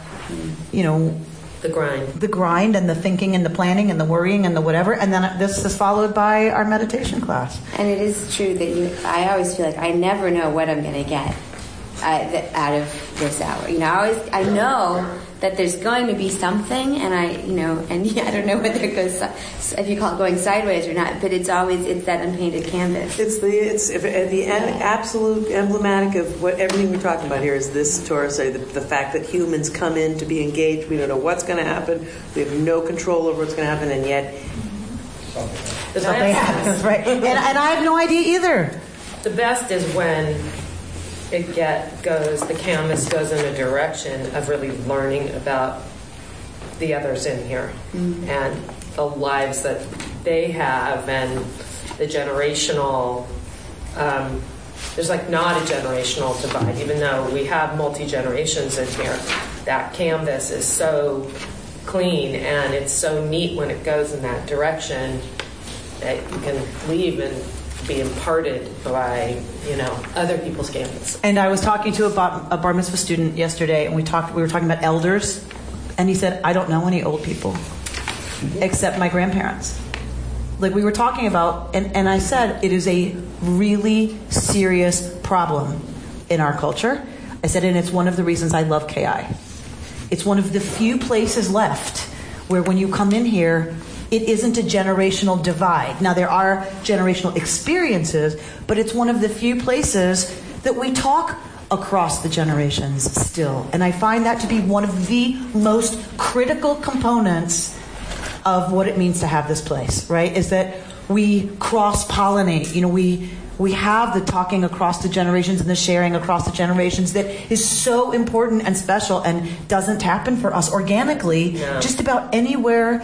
you know, the grind, the grind, and the thinking and the planning and the worrying and the whatever. And then this is followed by our meditation class. And it is true that you. I always feel like I never know what I'm going to get uh, th- out of this hour. You know, I always I know that there's going to be something, and I, you know, and yeah, I don't know whether it goes if you call it going sideways or not, but it's always it's that unpainted canvas. It's the it's if, at the end, absolute emblematic of what everything we're talking about here is this Torah study. The, the fact that humans come in to be engaged. We don't know what's going to happen. We have no control over what's going to happen, and yet Something happens, right? And, and I have no idea either. The best is when it get goes the canvas goes in a direction of really learning about the others in here. And the lives that they have and the generational um, there's like not a generational divide. Even though we have multi generations in here that canvas is so clean and it's so neat when it goes in that direction that you can leave and be imparted by you know other people's canvas. And I was talking to a bar, a bar mitzvah student yesterday, and we talked. We were talking about elders, and he said, "I don't know any old people, except my grandparents." Like we were talking about, and, and I said, it is a really serious problem in our culture. I said, and it's one of the reasons I love KI. It's one of the few places left where when you come in here, it isn't a generational divide. Now, there are generational experiences, but it's one of the few places that we talk across the generations still. And I find that to be one of the most critical components of what it means to have this place, right? Is that we cross pollinate. You know, we we have the talking across the generations and the sharing across the generations that is so important and special and doesn't happen for us organically Yeah. just about anywhere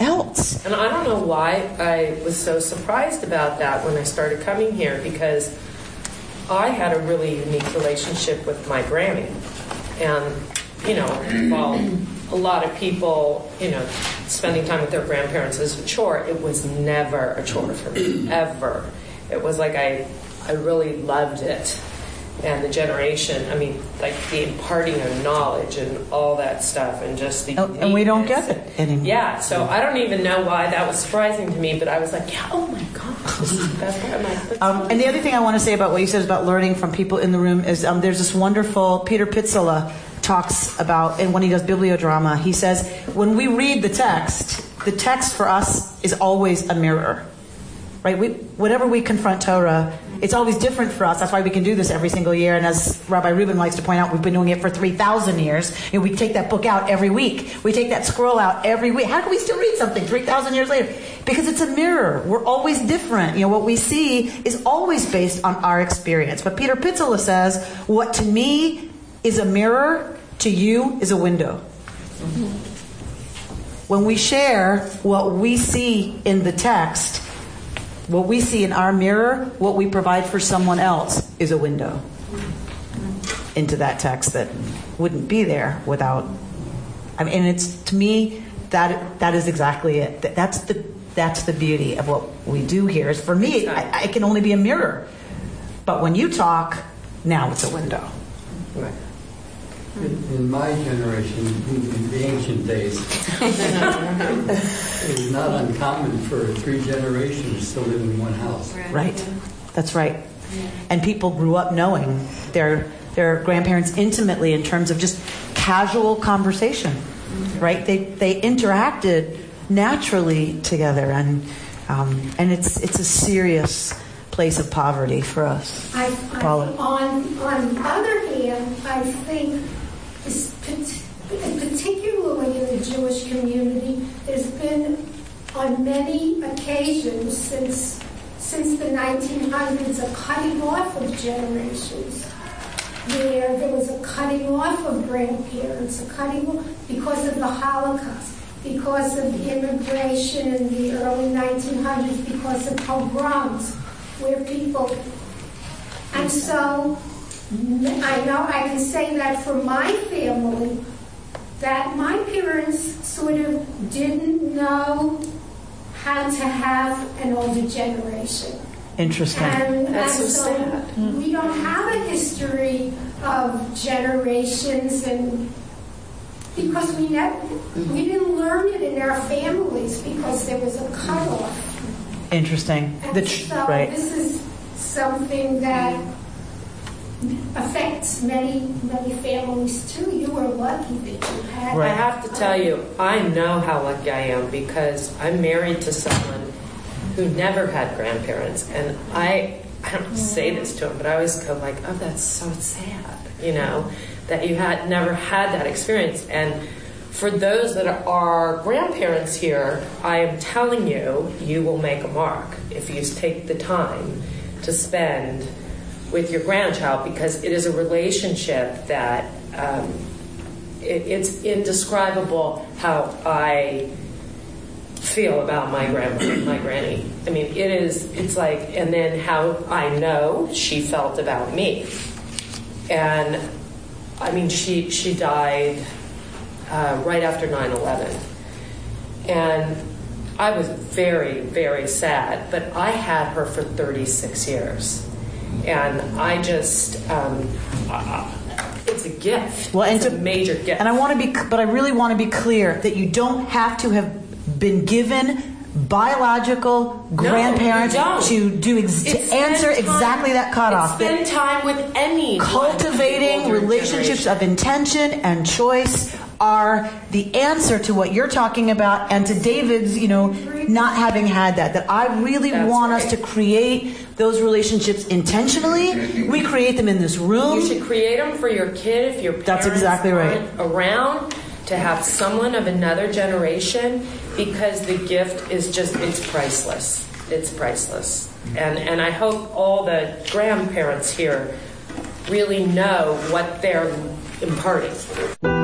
else. And I don't know why I was so surprised about that when I started coming here because I had a really unique relationship with my Grammy. And, you know, while a lot of people, you know, spending time with their grandparents is a chore, it was never a chore for me, ever. It was like I, I really loved it. And the generation, I mean, like the imparting of knowledge and all that stuff, and just the. And, and we don't get it anymore. Yeah, so I don't even know why that was surprising to me, but I was like, yeah, oh my god, this is the best part. I'm like, that's Um, and the other thing I want to say about what you said about learning from people in the room is um, there's this wonderful Peter Pitzele talks about, and when he does bibliodrama, he says when we read the text, the text for us is always a mirror, right? We, whatever we confront Torah, it's always different for us. That's why we can do this every single year. And as Rabbi Rubin likes to point out, we've been doing it for 3,000 years. We take that book out every week. We take that scroll out every week. How can we still read something 3,000 years later? Because it's a mirror. We're always different. You know, what we see is always based on our experience. But Peter Pitzele says, what to me is a mirror, to you is a window. When we share what we see in the text, what we see in our mirror, what we provide for someone else is a window into that text that wouldn't be there without. I mean, and it's to me that that is exactly it. That- That's the that's the beauty of what we do here. Is for me, I, I can only be a mirror, but when you talk, now it's a window. In, in my generation, in the ancient days, it was not uncommon for three generations to live in one house. Right. That's right. And people grew up knowing their their grandparents intimately in terms of just casual conversation. Right? They they interacted naturally together, and um, and it's it's a serious place of poverty for us. I, I, on, on the other hand, I think, this, pat- particularly in the Jewish community, there's been on many occasions since since the 1900s a cutting off of generations, where there was a cutting off of grandparents, a cutting off because of the Holocaust, because of immigration in the early 1900s, because of pogroms, where people and so I know I can say that for my family, that my parents sort of didn't know how to have an older generation. Interesting. And, That's and so so sad. Hmm. we don't have a history of generations and because we never, we didn't learn it in our families because there was a cutoff. Interesting. The And tr- so right. this is something that affects many, many families too. You were lucky that you had. I have to tell you, I know how lucky I am because I'm married to someone who never had grandparents, and I I don't say this to him, but I always go like, "Oh, that's so sad," you know, that you had never had that experience. And for those that are grandparents here, I am telling you, you will make a mark if you take the time to spend with your grandchild because it is a relationship that um, it, it's indescribable how I feel about my grandma, my granny. I mean, it is. It's like, and then how I know she felt about me, and I mean, she she died uh, right after 9/11, and I was very very sad. But I had her for 36 years, and I just. Um, it's a gift. Well, and it's to, a major gift. And I want to be, but I really want to be clear that you don't have to have been given biological grandparent don't. to do ex- to answer time- exactly that cutoff. Spend time with any cultivating relationships of intention and choice are the answer to what you're talking about and to David's, you know, not having had that. That I really want us to create those relationships intentionally. We create them in this room. You should create them for your kid if your parents That's exactly right. aren't around to have someone of another generation because the gift is just it's priceless. It's priceless. And and I hope all the grandparents here really know what they're imparting.